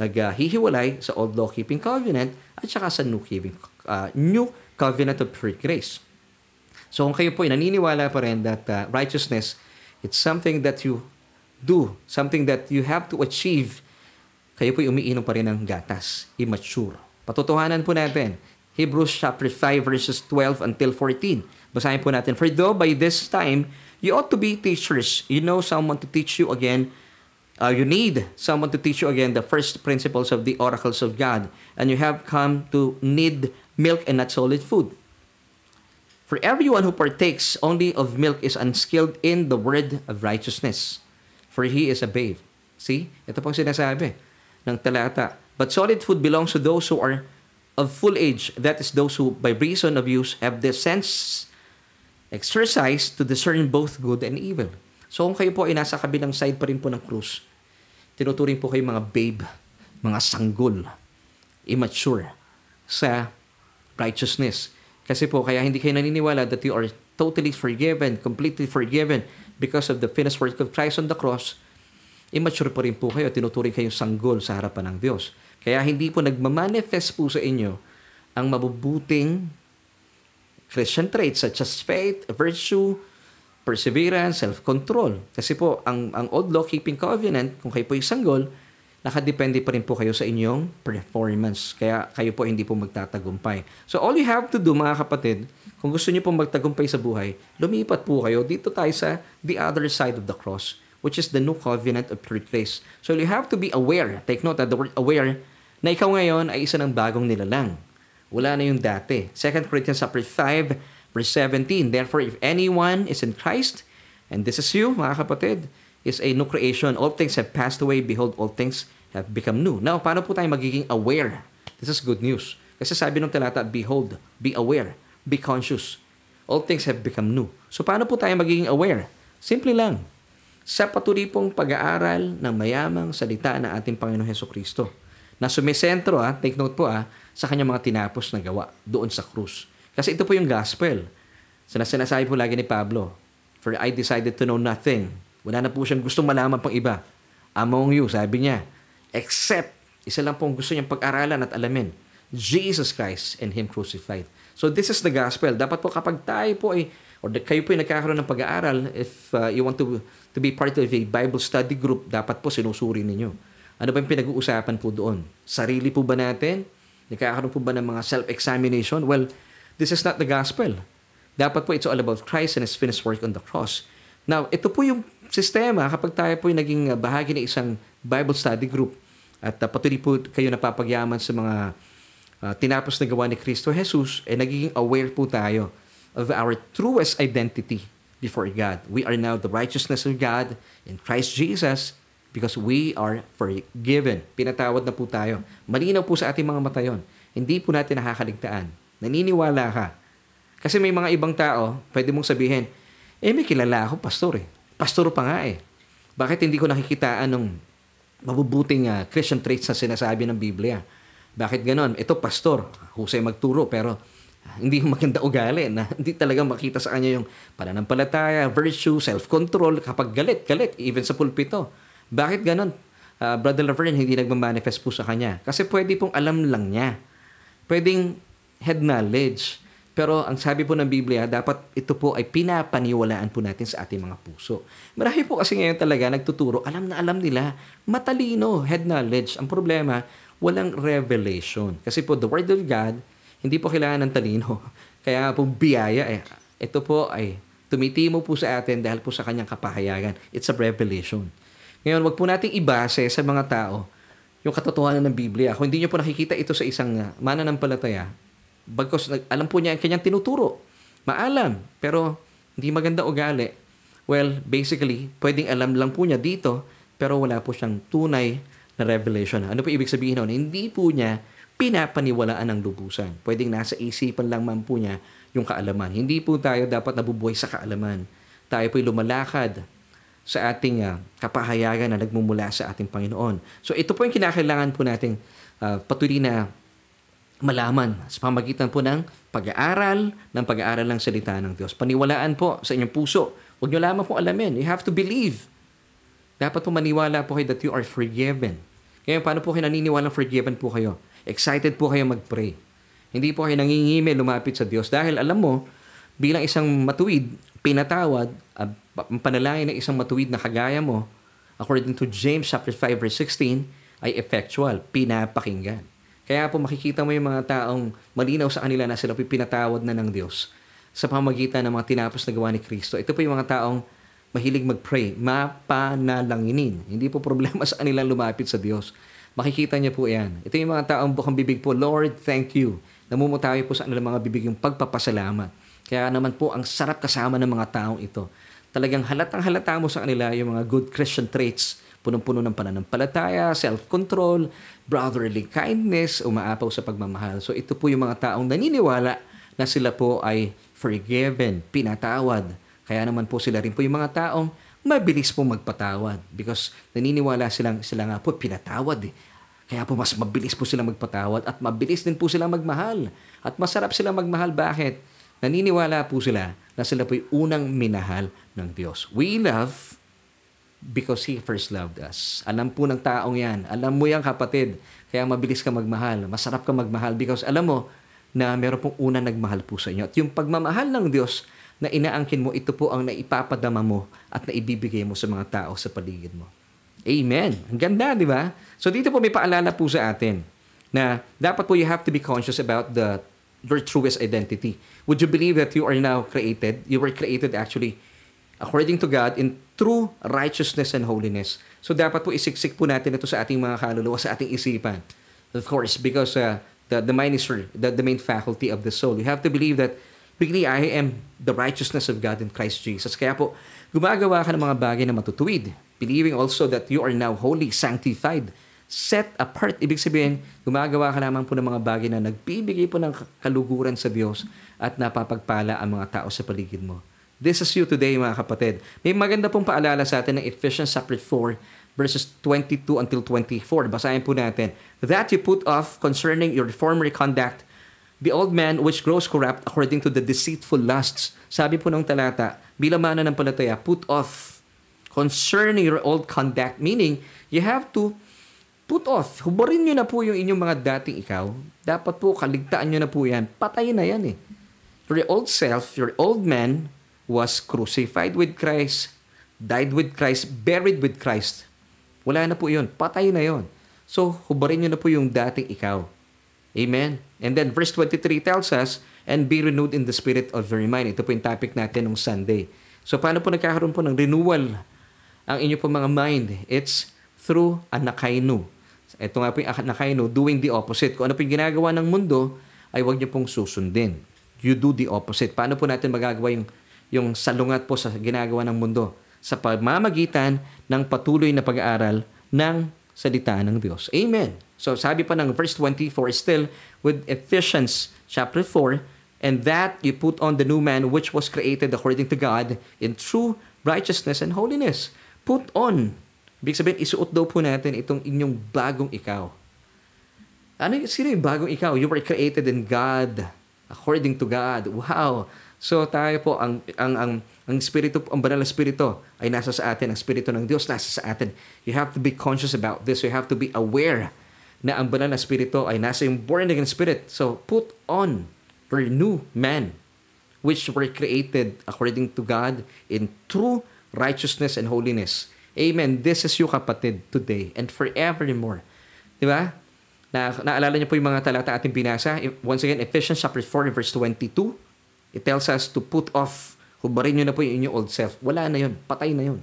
naghihiwalay sa old law-keeping covenant at saka sa new keeping uh, new covenant of free grace. So kung kayo po ay naniniwala pa rin that uh, righteousness, it's something that you do, something that you have to achieve, kayo po ay umiinom pa rin ng gatas, immature. Patutuhanan po natin, Hebrews chapter 5 verses 12 until 14. Basahin po natin, For though by this time you ought to be teachers, you know someone to teach you again Uh, you need someone to teach you again the first principles of the oracles of God, and you have come to need milk and not solid food. For everyone who partakes only of milk is unskilled in the word of righteousness, for he is a babe. See? Ito pong sinasabi ng talata. But solid food belongs to those who are of full age, that is those who by reason of use have the sense exercised to discern both good and evil. So kung kayo po ay nasa kabilang side pa rin po ng krus, tinuturing po kayo mga babe, mga sanggol, immature sa righteousness. Kasi po, kaya hindi kayo naniniwala that you are totally forgiven, completely forgiven because of the finished work of Christ on the cross, immature pa rin po kayo, tinuturing kayong sanggol sa harapan ng Diyos. Kaya hindi po nagmamanifest po sa inyo ang mabubuting Christian traits such as faith, virtue, perseverance, self-control. Kasi po, ang, ang old law-keeping covenant, kung kayo po isang goal, nakadepende pa rin po kayo sa inyong performance. Kaya kayo po hindi po magtatagumpay. So all you have to do mga kapatid, kung gusto niyo po magtagumpay sa buhay, lumipat po kayo dito tayo sa the other side of the cross, which is the new covenant of pure grace. So you have to be aware, take note that the word aware, na ikaw ngayon ay isa ng bagong nilalang. Wala na yung dati. 2 Corinthians 5, Verse 17, Therefore, if anyone is in Christ, and this is you, mga kapatid, is a new creation. All things have passed away. Behold, all things have become new. Now, paano po tayo magiging aware? This is good news. Kasi sabi ng talata, Behold, be aware, be conscious. All things have become new. So, paano po tayo magiging aware? Simple lang. Sa patuloy pong pag-aaral ng mayamang salita ng ating Panginoon Heso Kristo na sumisentro, ha, take note po ha, sa kanyang mga tinapos na gawa doon sa krus. Kasi ito po yung gospel. Sinasabi po lagi ni Pablo, For I decided to know nothing. Wala na po siyang gustong malaman pang iba. Among you, sabi niya, except, isa lang po ang gusto niyang pag-aralan at alamin. Jesus Christ and Him crucified. So this is the gospel. Dapat po kapag tayo po ay, or kayo po ay nagkakaroon ng pag-aaral, if uh, you want to to be part of a Bible study group, dapat po sinusuri ninyo. Ano ba yung pinag-uusapan po doon? Sarili po ba natin? Nagkakaroon po ba ng mga self-examination? Well, this is not the gospel. Dapat po it's all about Christ and His finished work on the cross. Now, ito po yung sistema kapag tayo po yung naging uh, bahagi ng isang Bible study group at uh, patuloy po kayo napapagyaman sa mga uh, tinapos na gawa ni Kristo Jesus, eh nagiging aware po tayo of our truest identity before God. We are now the righteousness of God in Christ Jesus because we are forgiven. Pinatawad na po tayo. Malinaw po sa ating mga mata yon. Hindi po natin nakakaligtaan. Naniniwala ka. Kasi may mga ibang tao, pwede mong sabihin, eh may kilala ako, pastor eh. Pastor pa nga eh. Bakit hindi ko nakikitaan ng mabubuting uh, Christian traits na sinasabi ng Biblia? Bakit ganon? Ito, pastor, husay magturo, pero hindi maganda ugali na hindi talaga makita sa kanya yung pananampalataya, virtue, self-control kapag galit, galit, even sa pulpito. Bakit ganon? Uh, Brother Laverne, hindi nagmamanifest po sa kanya. Kasi pwede pong alam lang niya. Pwedeng head knowledge. Pero ang sabi po ng Biblia, dapat ito po ay pinapaniwalaan po natin sa ating mga puso. Marami po kasi ngayon talaga nagtuturo, alam na alam nila, matalino, head knowledge. Ang problema, walang revelation. Kasi po, the Word of God, hindi po kailangan ng talino. Kaya po biyaya eh. Ito po ay tumitimo po sa atin dahil po sa kanyang kapahayagan. It's a revelation. Ngayon, wag po nating ibase sa mga tao yung katotohanan ng Biblia. Kung hindi nyo po nakikita ito sa isang uh, mananampalataya, bagkos alam po niya ang kanyang tinuturo. Maalam, pero hindi maganda ugali. Well, basically, pwedeng alam lang po niya dito, pero wala po siyang tunay na revelation. Ano po ibig sabihin nun? Hindi po niya pinapaniwalaan ng lubusan. Pwedeng nasa isipan lang man po niya yung kaalaman. Hindi po tayo dapat nabubuhay sa kaalaman. Tayo po'y lumalakad sa ating uh, kapahayagan na nagmumula sa ating Panginoon. So ito po yung kinakailangan po nating uh, patuloy na malaman sa pamagitan po ng pag-aaral, ng pag-aaral ng salita ng Diyos. Paniwalaan po sa inyong puso. Huwag nyo lamang po alamin. You have to believe. Dapat po maniwala po kayo that you are forgiven. Ngayon, paano po kayo naniniwalang forgiven po kayo? Excited po kayo mag-pray. Hindi po kayo nangingime lumapit sa Diyos dahil alam mo, bilang isang matuwid, pinatawad, uh, panalangin ng isang matuwid na kagaya mo, according to James chapter 5 verse 16, ay effectual, pinapakinggan. Kaya po makikita mo yung mga taong malinaw sa kanila na sila pinatawad na ng Diyos sa pamagitan ng mga tinapos na gawa ni Kristo. Ito po yung mga taong mahilig mag-pray, mapanalanginin. Hindi po problema sa kanilang lumapit sa Diyos. Makikita niya po yan. Ito yung mga taong bukang bibig po, Lord, thank you. Namumutawi po sa kanilang mga bibig yung pagpapasalamat. Kaya naman po, ang sarap kasama ng mga taong ito. Talagang halatang halata mo sa kanila yung mga good Christian traits punong-puno ng pananampalataya, self-control, brotherly kindness, umaapaw sa pagmamahal. So ito po yung mga taong naniniwala na sila po ay forgiven, pinatawad. Kaya naman po sila rin po yung mga taong mabilis po magpatawad because naniniwala silang sila nga po pinatawad eh. Kaya po mas mabilis po sila magpatawad at mabilis din po sila magmahal. At masarap sila magmahal. Bakit? Naniniwala po sila na sila po yung unang minahal ng Diyos. We love because He first loved us. Alam po ng taong yan. Alam mo yan kapatid. Kaya mabilis ka magmahal. Masarap ka magmahal because alam mo na meron pong unang nagmahal po sa inyo. At yung pagmamahal ng Diyos na inaangkin mo, ito po ang naipapadama mo at naibibigay mo sa mga tao sa paligid mo. Amen. Ang ganda, di ba? So dito po may paalala po sa atin na dapat po you have to be conscious about the your truest identity. Would you believe that you are now created? You were created actually according to God in true righteousness and holiness. So dapat po isiksik po natin ito sa ating mga kaluluwa, sa ating isipan. Of course, because uh, the, the mind is the, the main faculty of the soul. You have to believe that really I am the righteousness of God in Christ Jesus. Kaya po, gumagawa ka ng mga bagay na matutuwid. Believing also that you are now holy, sanctified, set apart. Ibig sabihin, gumagawa ka naman po ng mga bagay na nagbibigay po ng kaluguran sa Diyos at napapagpala ang mga tao sa paligid mo. This is you today, mga kapatid. May maganda pong paalala sa atin ng Ephesians chapter 4, verses 22 until 24. Basahin po natin. That you put off concerning your former conduct, the old man which grows corrupt according to the deceitful lusts. Sabi po ng talata, bilang mana ng palataya, put off concerning your old conduct. Meaning, you have to Put off. Hubarin nyo na po yung inyong mga dating ikaw. Dapat po, kaligtaan nyo na po yan. Patay na yan eh. Your old self, your old man, was crucified with Christ, died with Christ, buried with Christ. Wala na po yun. Patay na yon. So, hubarin nyo na po yung dating ikaw. Amen? And then verse 23 tells us, and be renewed in the spirit of your mind. Ito po yung topic natin ng Sunday. So, paano po nagkakaroon po ng renewal ang inyo po mga mind? It's through anakainu. Ito nga po yung anakainu, doing the opposite. Kung ano po yung ginagawa ng mundo, ay huwag niyo pong susundin. You do the opposite. Paano po natin magagawa yung, yung salungat po sa ginagawa ng mundo? Sa pamamagitan ng patuloy na pag-aaral ng salita ng Diyos. Amen. So sabi pa ng verse 24 still with Ephesians chapter 4, and that you put on the new man which was created according to God in true righteousness and holiness. Put on. Ibig sabihin, isuot daw po natin itong inyong bagong ikaw. Ano, sino yung bagong ikaw? You were created in God, according to God. Wow! So tayo po, ang, ang, ang, ang spirito, ang banal na spirito ay nasa sa atin. Ang spirito ng Diyos nasa sa atin. You have to be conscious about this. You have to be aware na ang banal na spirito ay nasa yung born again spirit. So put on your new man, which were created according to God in true righteousness and holiness. Amen. This is you kapatid today and forevermore. Di ba? Na, naalala niyo po yung mga talata ating binasa. Once again, Ephesians chapter 4 verse 22. It tells us to put off. Hubarin nyo na po yung inyong old self. Wala na yun. Patay na yun.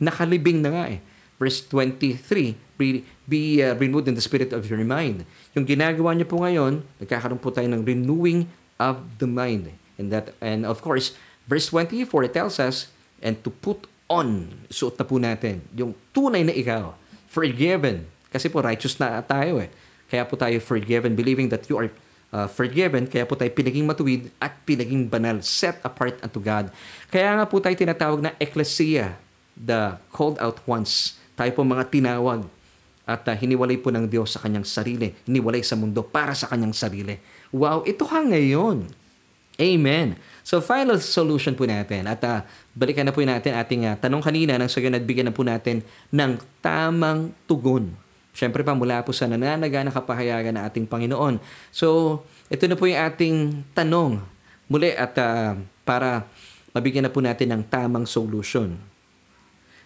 Nakalibing na nga eh. Verse 23, be, be uh, renewed in the spirit of your mind. Yung ginagawa niyo po ngayon, nagkakaroon po tayo ng renewing of the mind. And that and of course, verse 24 it tells us and to put on, suot na po natin yung tunay na ikaw, forgiven. Kasi po righteous na tayo eh. Kaya po tayo forgiven, believing that you are uh, forgiven, kaya po tayo pinaging matuwid at pinaging banal, set apart unto God. Kaya nga po tayo tinatawag na ecclesia, the called out ones. Tayo po mga tinawag at uh, hiniwalay po ng Diyos sa kanyang sarili, hiniwalay sa mundo para sa kanyang sarili. Wow, ito ka ngayon. Amen. So final solution po natin at uh, balikan na po natin ating uh, tanong kanina nang sa at bigyan na po natin ng tamang tugon. Siyempre pa mula po sa nananaga na kapahayagan ng ating Panginoon. So ito na po yung ating tanong muli at uh, para mabigyan na po natin ng tamang solution.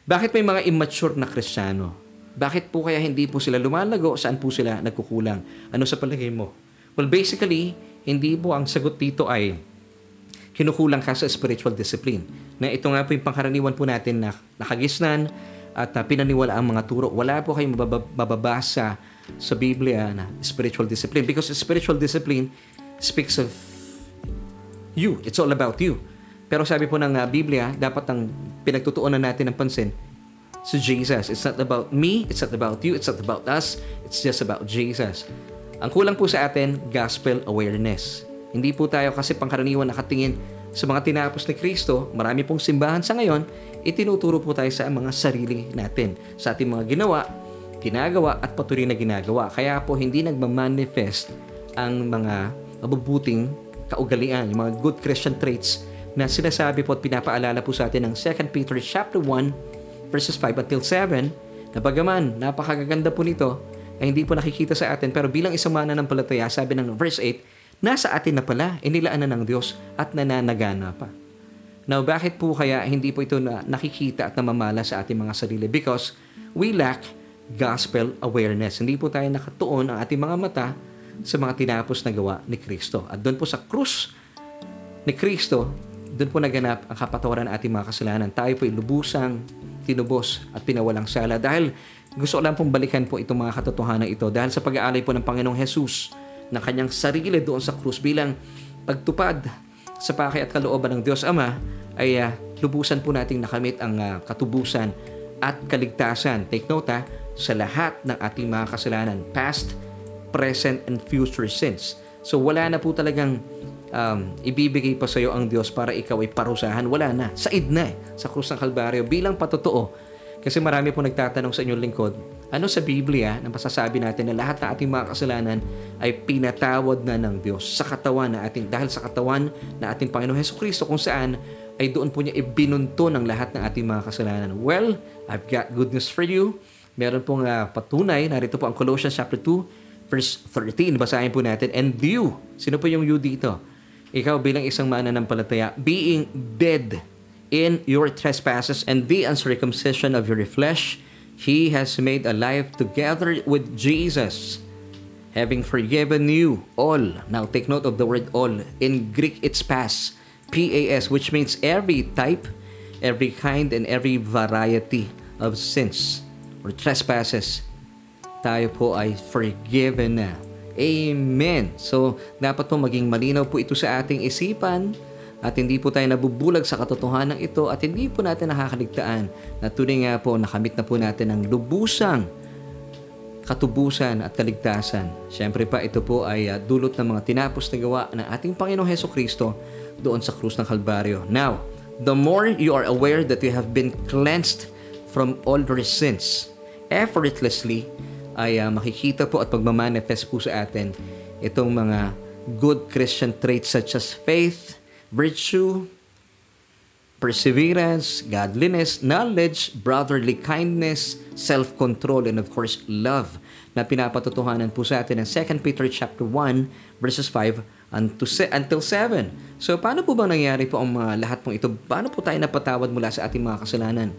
Bakit may mga immature na Kristiyano? Bakit po kaya hindi po sila lumalago? Saan po sila nagkukulang? Ano sa palagay mo? Well, basically, hindi po ang sagot dito ay kinukulang ka sa spiritual discipline. Na ito nga po yung pangkaraniwan po natin na nakagisnan at uh, pinaniwala ang mga turo. Wala po kayong mababasa sa Biblia na spiritual discipline because spiritual discipline speaks of you. It's all about you. Pero sabi po ng uh, Biblia, dapat ang pinagtutuunan natin ng pansin si Jesus. It's not about me, it's not about you, it's not about us, it's just about Jesus. Ang kulang po sa atin, gospel awareness. Hindi po tayo kasi pangkaraniwan nakatingin sa mga tinapos ni Kristo. Marami pong simbahan sa ngayon, itinuturo po tayo sa mga sarili natin, sa ating mga ginawa, ginagawa at patuloy na ginagawa. Kaya po hindi nagmamanifest ang mga mabubuting kaugalian, yung mga good Christian traits na sinasabi po at pinapaalala po sa atin ng 2 Peter chapter 1 verses 5 until 7 na bagaman napakaganda po nito ay hindi po nakikita sa atin pero bilang isang mananampalataya sabi ng verse 8 nasa atin na pala, inilaan na ng Diyos at nananagana pa. Now, bakit po kaya hindi po ito na nakikita at namamala sa ating mga sarili? Because we lack gospel awareness. Hindi po tayo nakatuon ang ating mga mata sa mga tinapos na gawa ni Kristo. At doon po sa krus ni Kristo, doon po naganap ang kapatawaran ng ating mga kasalanan. Tayo po lubusang tinubos at pinawalang sala. Dahil gusto ko lang pong balikan po itong mga katotohanan ito. Dahil sa pag-aalay po ng Panginoong Jesus, ng kanyang sarili doon sa krus bilang pagtupad sa paki at kalooban ng Diyos Ama ay uh, lubusan po nating nakamit ang uh, katubusan at kaligtasan. Take note ha, sa lahat ng ating mga kasalanan, past, present, and future sins. So wala na po talagang um, ibibigay pa sa iyo ang Diyos para ikaw ay parusahan. Wala na. Said na eh, sa krus ng Kalbaryo bilang patotoo. Kasi marami po nagtatanong sa inyong lingkod, ano sa Biblia na masasabi natin na lahat ng ating mga kasalanan ay pinatawad na ng Diyos sa katawan na ating dahil sa katawan na ating Panginoon Heso Kristo kung saan ay doon po niya ibinunto ng lahat ng ating mga kasalanan. Well, I've got good news for you. meron pong uh, patunay. Narito po ang Colossians chapter 2, verse 13. Basahin po natin. And you, sino po yung you dito? Ikaw bilang isang mananampalataya, being dead in your trespasses and the uncircumcision of your flesh, He has made alive together with Jesus, having forgiven you all. Now take note of the word all. In Greek, it's pas, P-A-S, which means every type, every kind, and every variety of sins or trespasses. Tayo po ay forgiven na. Amen. So, dapat po maging malinaw po ito sa ating isipan at hindi po tayo nabubulag sa katotohanan ito at hindi po natin nakakaligtaan na tunay nga po nakamit na po natin ang lubusang katubusan at kaligtasan. Siyempre pa ito po ay uh, dulot ng mga tinapos na gawa ng ating Panginoong Heso Kristo doon sa krus ng Kalbaryo. Now, the more you are aware that you have been cleansed from all your sins, effortlessly ay uh, makikita po at pagmamanifest po sa atin itong mga good Christian traits such as faith, virtue, perseverance, godliness, knowledge, brotherly kindness, self-control, and of course, love na pinapatutuhanan po sa atin ng 2 Peter chapter 1 verses 5 until 7. So, paano po bang nangyari po ang mga lahat pong ito? Paano po tayo napatawad mula sa ating mga kasalanan?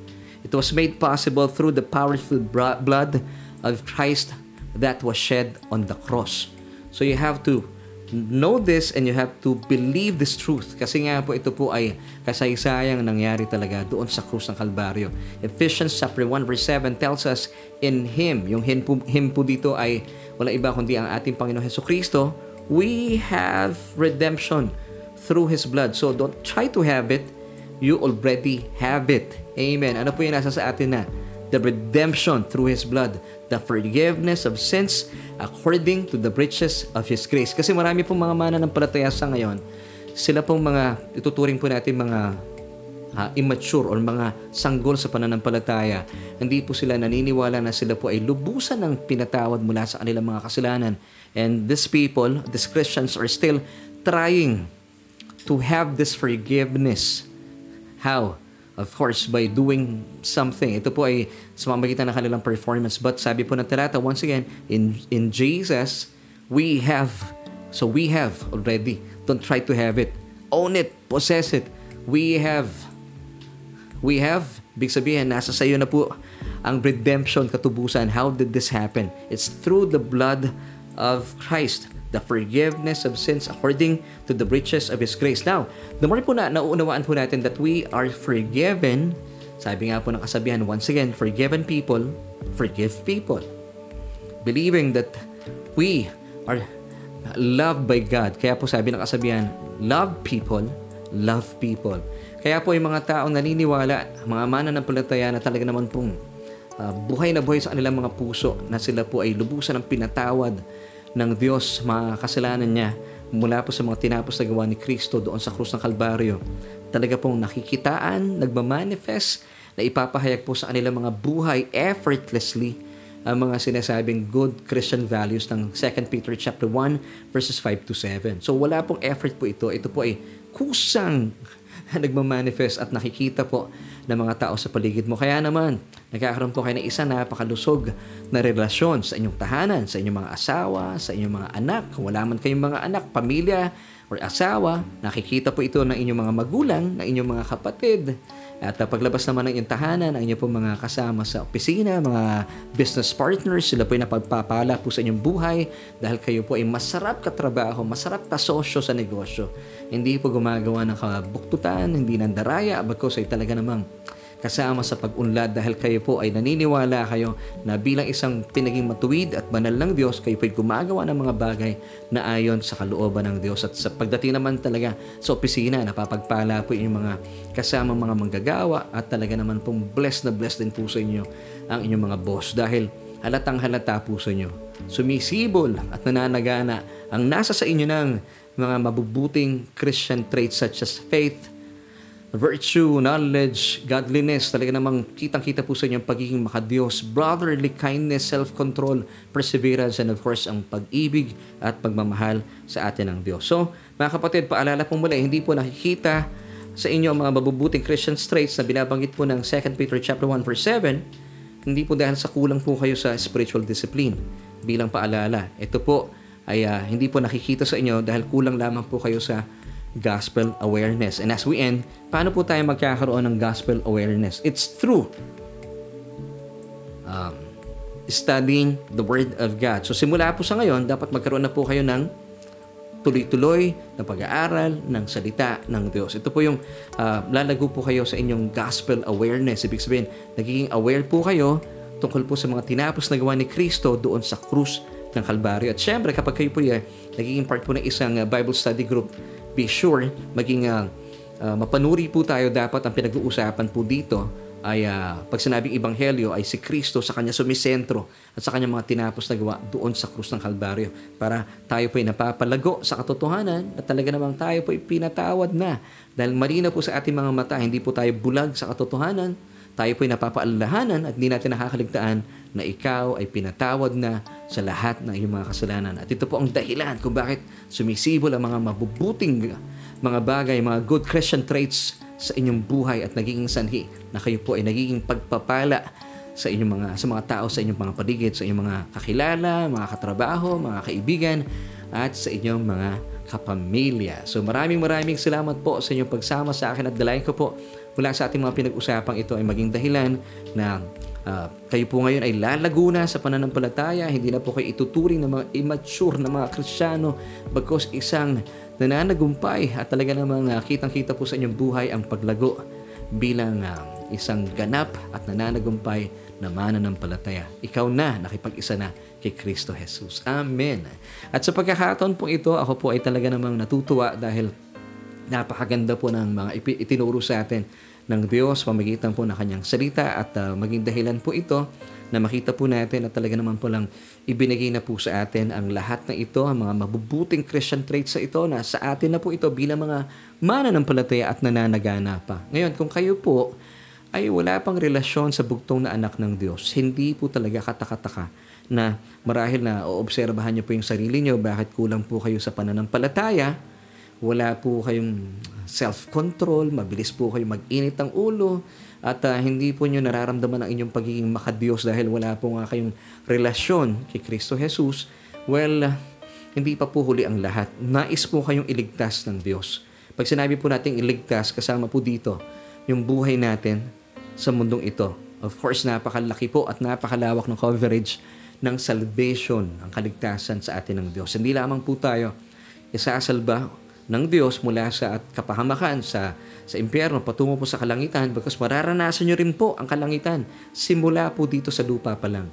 It was made possible through the powerful blood of Christ that was shed on the cross. So you have to know this and you have to believe this truth kasi nga po ito po ay kasaysayang nangyari talaga doon sa krus ng Kalbaryo. Ephesians chapter 1 verse 7 tells us in Him, yung him po, him po dito ay wala iba kundi ang ating Panginoon Heso Kristo, we have redemption through His blood. So don't try to have it, you already have it. Amen. Ano po yung nasa sa atin na? The redemption through His blood the forgiveness of sins according to the riches of His grace. Kasi marami pong mga mananampalataya sa ngayon, sila pong mga, ituturing po natin mga uh, immature or mga sanggol sa pananampalataya. Hindi po sila naniniwala na sila po ay lubusan ng pinatawad mula sa kanilang mga kasalanan. And these people, these Christians are still trying to have this forgiveness. How? Of course, by doing something. Ito po ay sa mamagitan ng kanilang performance. But sabi po ng talata, once again, in, in Jesus, we have, so we have already. Don't try to have it. Own it. Possess it. We have, we have, big sabihin, nasa sayo na po ang redemption, katubusan. How did this happen? It's through the blood of Christ the forgiveness of sins according to the riches of His grace. Now, the more po na nauunawaan po natin that we are forgiven, sabi nga po ng kasabihan, once again, forgiven people, forgive people. Believing that we are loved by God. Kaya po sabi ng kasabihan, love people, love people. Kaya po yung mga taong naniniwala, mga mananampalataya na talaga naman pong uh, buhay na buhay sa kanilang mga puso na sila po ay lubusan ng pinatawad ng Diyos mga kasalanan niya mula po sa mga tinapos na gawa ni Kristo doon sa krus ng Kalbaryo. Talaga pong nakikitaan, nagmamanifest, na ipapahayag po sa kanilang mga buhay effortlessly ang mga sinasabing good Christian values ng 2 Peter chapter 1 verses 5 to 7. So wala pong effort po ito. Ito po ay kusang nagmamanifest at nakikita po ng mga tao sa paligid mo. Kaya naman, nagkakaroon po kayo ng isa napakalusog na relasyon sa inyong tahanan, sa inyong mga asawa, sa inyong mga anak. Wala man kayong mga anak, pamilya, or asawa, nakikita po ito ng inyong mga magulang, ng inyong mga kapatid, at paglabas naman ng iyong tahanan, ang inyong po mga kasama sa opisina, mga business partners, sila po ay napagpapala po sa inyong buhay dahil kayo po ay masarap katrabaho, masarap kasosyo sa negosyo. Hindi po gumagawa ng kabuktutan, hindi nandaraya, bagkos ay talaga namang kasama sa pag-unlad dahil kayo po ay naniniwala kayo na bilang isang pinaging matuwid at banal ng Diyos, kayo po ay gumagawa ng mga bagay na ayon sa kalooban ng Diyos. At sa pagdating naman talaga sa opisina, napapagpala po yung mga kasama mga manggagawa at talaga naman pong blessed na blessed din po sa inyo ang inyong mga boss dahil halatang halata po sa inyo. Sumisibol at nananagana ang nasa sa inyo ng mga mabubuting Christian traits such as faith, virtue, knowledge, godliness, talaga namang kitang-kita po sa inyo ang pagiging makadiyos, brotherly kindness, self-control, perseverance, and of course, ang pag-ibig at pagmamahal sa atin ng Diyos. So, mga kapatid, paalala po muli, hindi po nakikita sa inyo ang mga mabubuting Christian traits na binabanggit po ng 2 Peter chapter 1 verse 7 hindi po dahil sa kulang po kayo sa spiritual discipline. Bilang paalala, ito po ay uh, hindi po nakikita sa inyo dahil kulang lamang po kayo sa gospel awareness. And as we end, paano po tayo magkakaroon ng gospel awareness? It's through um, studying the Word of God. So simula po sa ngayon, dapat magkaroon na po kayo ng tuloy-tuloy na pag-aaral ng salita ng Diyos. Ito po yung uh, lalago po kayo sa inyong gospel awareness. Ibig sabihin, nagiging aware po kayo tungkol po sa mga tinapos na gawa ni Kristo doon sa krus ng Kalbaryo. At syempre, kapag kayo po ay nagiging part po ng isang uh, Bible study group, be sure maging uh, uh, mapanuri po tayo dapat ang pinag-uusapan po dito ay uh, pag sinabing ebanghelyo ay si Kristo sa kanya sumisentro at sa kanya mga tinapos na gawa doon sa krus ng Kalbaryo. Para tayo po ay napapalago sa katotohanan at talaga namang tayo po ay pinatawad na. Dahil marina po sa ating mga mata hindi po tayo bulag sa katotohanan tayo po ay napapaalalahanan at hindi natin nakakaligtaan na ikaw ay pinatawad na sa lahat ng iyong mga kasalanan. At ito po ang dahilan kung bakit sumisibol ang mga mabubuting mga bagay, mga good Christian traits sa inyong buhay at nagiging sanhi na kayo po ay nagiging pagpapala sa inyong mga sa mga tao sa inyong mga paligid, sa inyong mga kakilala, mga katrabaho, mga kaibigan at sa inyong mga kapamilya. So maraming maraming salamat po sa inyong pagsama sa akin at dalayan ko po mula sa ating mga pinag-usapang ito ay maging dahilan na uh, kayo po ngayon ay lalago na sa pananampalataya, hindi na po kayo ituturing ng mga immature na mga Kristiyano bagkos isang nananagumpay at talaga namang uh, kitang-kita po sa inyong buhay ang paglago bilang uh, isang ganap at nananagumpay na mananampalataya. Ikaw na nakipag-isa na kay Kristo Jesus. Amen. At sa pagkakataon po ito, ako po ay talaga namang natutuwa dahil napakaganda po ng mga itinuro sa atin ng Diyos pamagitan po ng kanyang salita at uh, maging dahilan po ito na makita po natin at talaga naman po lang ibinigay na po sa atin ang lahat na ito, ang mga mabubuting Christian traits sa ito na sa atin na po ito bilang mga mananampalataya at nananagana pa. Ngayon, kung kayo po ay wala pang relasyon sa bugtong na anak ng Diyos, hindi po talaga katakataka na marahil na oobserbahan niyo po yung sarili niyo, bakit kulang po kayo sa pananampalataya, wala po kayong self-control, mabilis po kayo mag-init ang ulo, at uh, hindi po nyo nararamdaman ang inyong pagiging makadiyos dahil wala po nga kayong relasyon kay Kristo Jesus, well, uh, hindi pa po huli ang lahat. Nais po kayong iligtas ng Diyos. Pag sinabi po natin iligtas, kasama po dito yung buhay natin sa mundong ito. Of course, napakalaki po at napakalawak ng coverage ng salvation, ang kaligtasan sa atin ng Diyos. Hindi lamang po tayo isasalba ng Diyos mula sa at kapahamakan sa sa impyerno patungo po sa kalangitan because mararanasan nyo rin po ang kalangitan simula po dito sa lupa pa lang.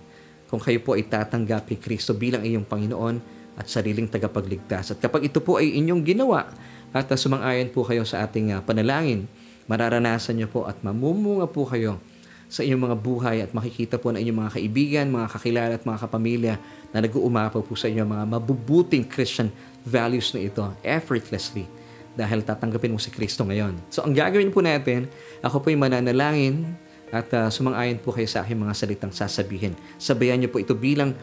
Kung kayo po ay tatanggap kay Kristo bilang iyong Panginoon at sariling tagapagligtas. At kapag ito po ay inyong ginawa at sumang-ayon po kayo sa ating uh, panalangin, mararanasan nyo po at mamumunga po kayo sa inyong mga buhay at makikita po ng inyong mga kaibigan, mga kakilala at mga kapamilya na nag-uumapaw po sa inyong mga mabubuting Christian values na ito effortlessly dahil tatanggapin mo si Kristo ngayon. So ang gagawin po natin, ako po ay mananalangin at uh, sumang-ayon po kayo sa aking mga salitang sasabihin. Sabayan niyo po ito bilang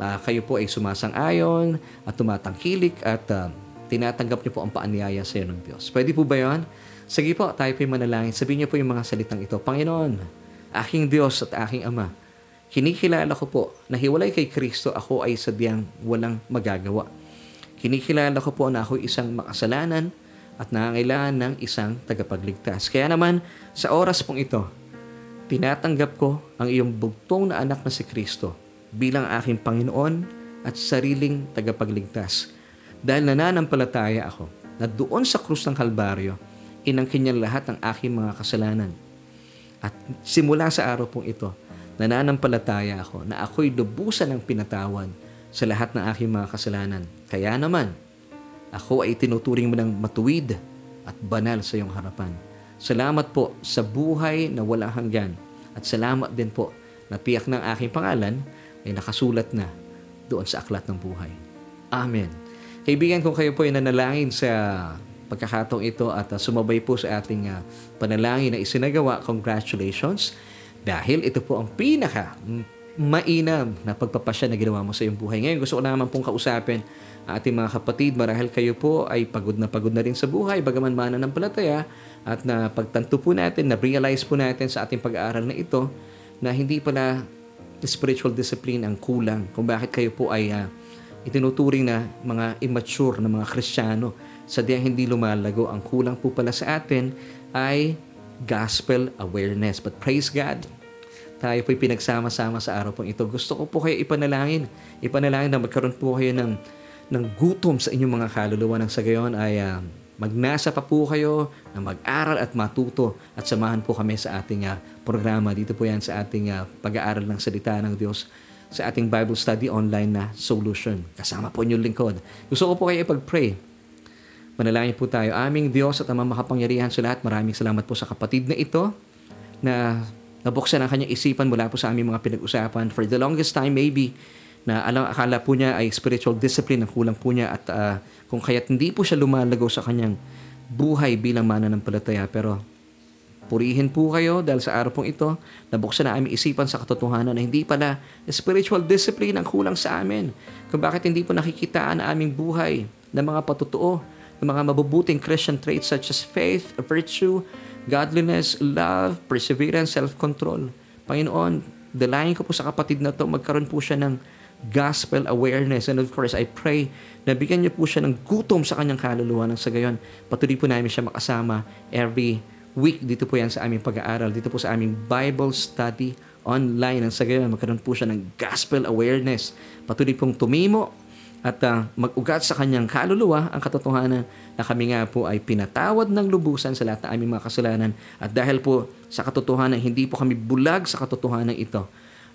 uh, kayo po ay sumasang-ayon at tumatangkilik at uh, tinatanggap niyo po ang paanyaya sa iyo ng Diyos. Pwede po ba yon? Sige po, tayo po ay manalangin. Sabihin niyo po yung mga salitang ito. Panginoon, aking Diyos at aking Ama, kinikilala ko po na hiwalay kay Kristo ako ay sadyang walang magagawa. Kinikilala ko po na ako isang makasalanan at nangangailangan ng isang tagapagligtas. Kaya naman, sa oras pong ito, tinatanggap ko ang iyong bugtong na anak na si Kristo bilang aking Panginoon at sariling tagapagligtas. Dahil nananampalataya ako na doon sa krus ng Kalbaryo, inangkin niya lahat ng aking mga kasalanan. At simula sa araw pong ito, nananampalataya ako na ako'y lubusan ng pinatawad sa lahat ng aking mga kasalanan. Kaya naman, ako ay tinuturing mo ng matuwid at banal sa iyong harapan. Salamat po sa buhay na walang hanggan at salamat din po na tiyak ng aking pangalan ay nakasulat na doon sa aklat ng buhay. Amen. Kaibigan, kung kayo po ay nanalangin sa pagkakataong ito at uh, sumabay po sa ating uh, panalangin na isinagawa, congratulations. Dahil ito po ang pinaka mainam na pagpapasya na ginawa mo sa iyong buhay. Ngayon, gusto ko naman pong kausapin ating mga kapatid, marahil kayo po ay pagod na pagod na rin sa buhay, bagaman mana ng palataya, at na pagtanto po natin, na realize po natin sa ating pag-aaral na ito, na hindi pala spiritual discipline ang kulang. Kung bakit kayo po ay uh, itinuturing na mga immature na mga Kristiyano. Sadyang hindi lumalago. Ang kulang po pala sa atin ay gospel awareness but praise God tayo po'y pinagsama-sama sa araw pong ito. Gusto ko po kayo ipanalangin. Ipanalangin na magkaroon po kayo ng, ng gutom sa inyong mga kaluluwa ng sa gayon ay uh, magnasa pa po kayo na mag-aral at matuto at samahan po kami sa ating uh, programa. Dito po yan sa ating uh, pag-aaral ng salita ng Diyos sa ating Bible study online na solution. Kasama po inyong lingkod. Gusto ko po kayo ipag-pray. Manalangin po tayo. Aming Diyos at Amang makapangyarihan sa lahat, maraming salamat po sa kapatid na ito na nabuksan ang kanyang isipan mula po sa aming mga pinag-usapan. For the longest time, maybe, na alam, akala po niya ay spiritual discipline ang kulang po niya at uh, kung kaya't hindi po siya lumalago sa kanyang buhay bilang mananampalataya. Pero purihin po kayo dahil sa araw pong ito, nabuksan na aming isipan sa katotohanan na hindi pala spiritual discipline ang kulang sa amin. Kung bakit hindi po nakikitaan ang aming buhay ng mga patutuo, ng mga mabubuting Christian traits such as faith, virtue, godliness, love, perseverance, self-control. Panginoon, dalayan ko po sa kapatid na to, magkaroon po siya ng gospel awareness. And of course, I pray na bigyan niyo po siya ng gutom sa kanyang kaluluwa ng sa gayon. Patuloy po namin siya makasama every week dito po yan sa aming pag-aaral, dito po sa aming Bible study online. Ang sa gayon, magkaroon po siya ng gospel awareness. Patuloy pong tumimo at uh, mag-ugat sa kanyang kaluluwa ang katotohanan na kami nga po ay pinatawad ng lubusan sa lahat ng aming mga kasalanan at dahil po sa katotohanan hindi po kami bulag sa katotohanan ito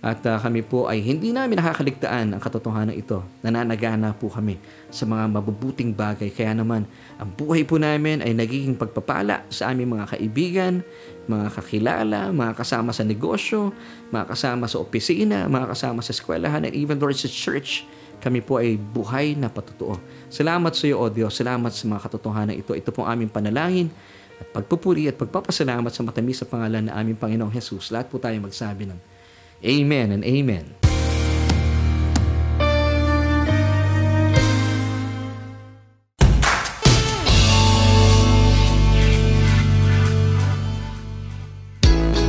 at uh, kami po ay hindi namin nakakaligtaan ang katotohanan ito. Nananagana po kami sa mga mabubuting bagay. Kaya naman, ang buhay po namin ay nagiging pagpapala sa aming mga kaibigan, mga kakilala, mga kasama sa negosyo, mga kasama sa opisina, mga kasama sa eskwelahan, and even though sa church kami po ay buhay na patutuo. Salamat sa iyo, O Diyos. Salamat sa mga katotohanan ito. Ito pong aming panalangin at pagpupuri at pagpapasalamat sa matamis sa pangalan na aming Panginoong Jesus. Lahat po tayo magsabi ng Amen and Amen.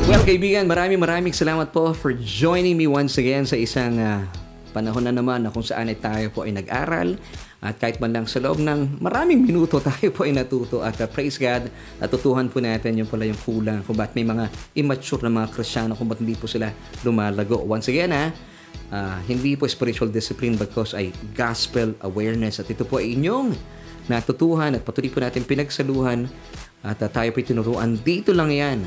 Well, kaibigan, maraming maraming salamat po for joining me once again sa isang uh, panahon na naman na kung saan ay tayo po ay nag-aral. At kahit man lang sa loob ng maraming minuto tayo po ay natuto. At uh, praise God, natutuhan po natin yung pala yung kulang kung ba't may mga immature na mga Krisyano kung ba't hindi po sila lumalago. Once again ha, uh, hindi po spiritual discipline because ay gospel awareness. At ito po ay inyong natutuhan at patuloy po natin pinagsaluhan. At uh, tayo po tinuruan. Dito lang yan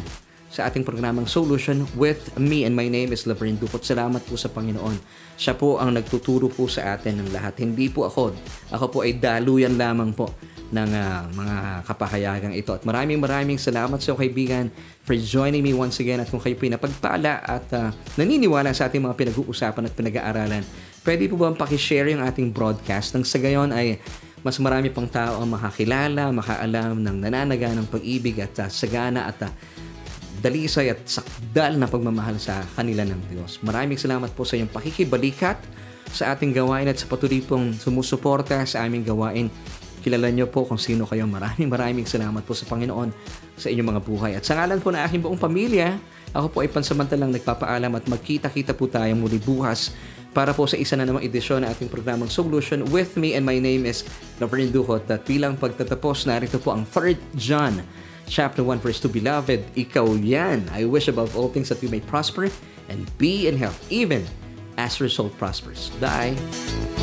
sa ating programang Solution with me and my name is Laverne Dukot. Salamat po sa Panginoon. Siya po ang nagtuturo po sa atin ng lahat. Hindi po ako. Ako po ay daluyan lamang po ng uh, mga kapahayagang ito. At maraming maraming salamat sa kaibigan for joining me once again. At kung kayo pinapagpala at uh, naniniwala sa ating mga pinag-uusapan at pinag-aaralan, pwede po ba pakishare yung ating broadcast nang sa gayon ay mas marami pang tao ang makakilala, makaalam ng nananaga ng pag-ibig at uh, sagana at uh, dalisay at sakdal na pagmamahal sa kanila ng Diyos. Maraming salamat po sa iyong pakikibalikat sa ating gawain at sa patuloy pong sumusuporta sa aming gawain. Kilala niyo po kung sino kayo. Maraming maraming salamat po sa Panginoon sa inyong mga buhay. At sa ngalan po ng aking buong pamilya, ako po ay pansamantalang nagpapaalam at magkita-kita po tayo muli bukas para po sa isa na namang edisyon ng ating programang Solution with me and my name is Laverne Duhot at bilang pagtatapos narito po ang 3rd John chapter 1 verse 2, Beloved, ikaw yan. I wish above all things that you may prosper and be in health, even as soul prospers. Die.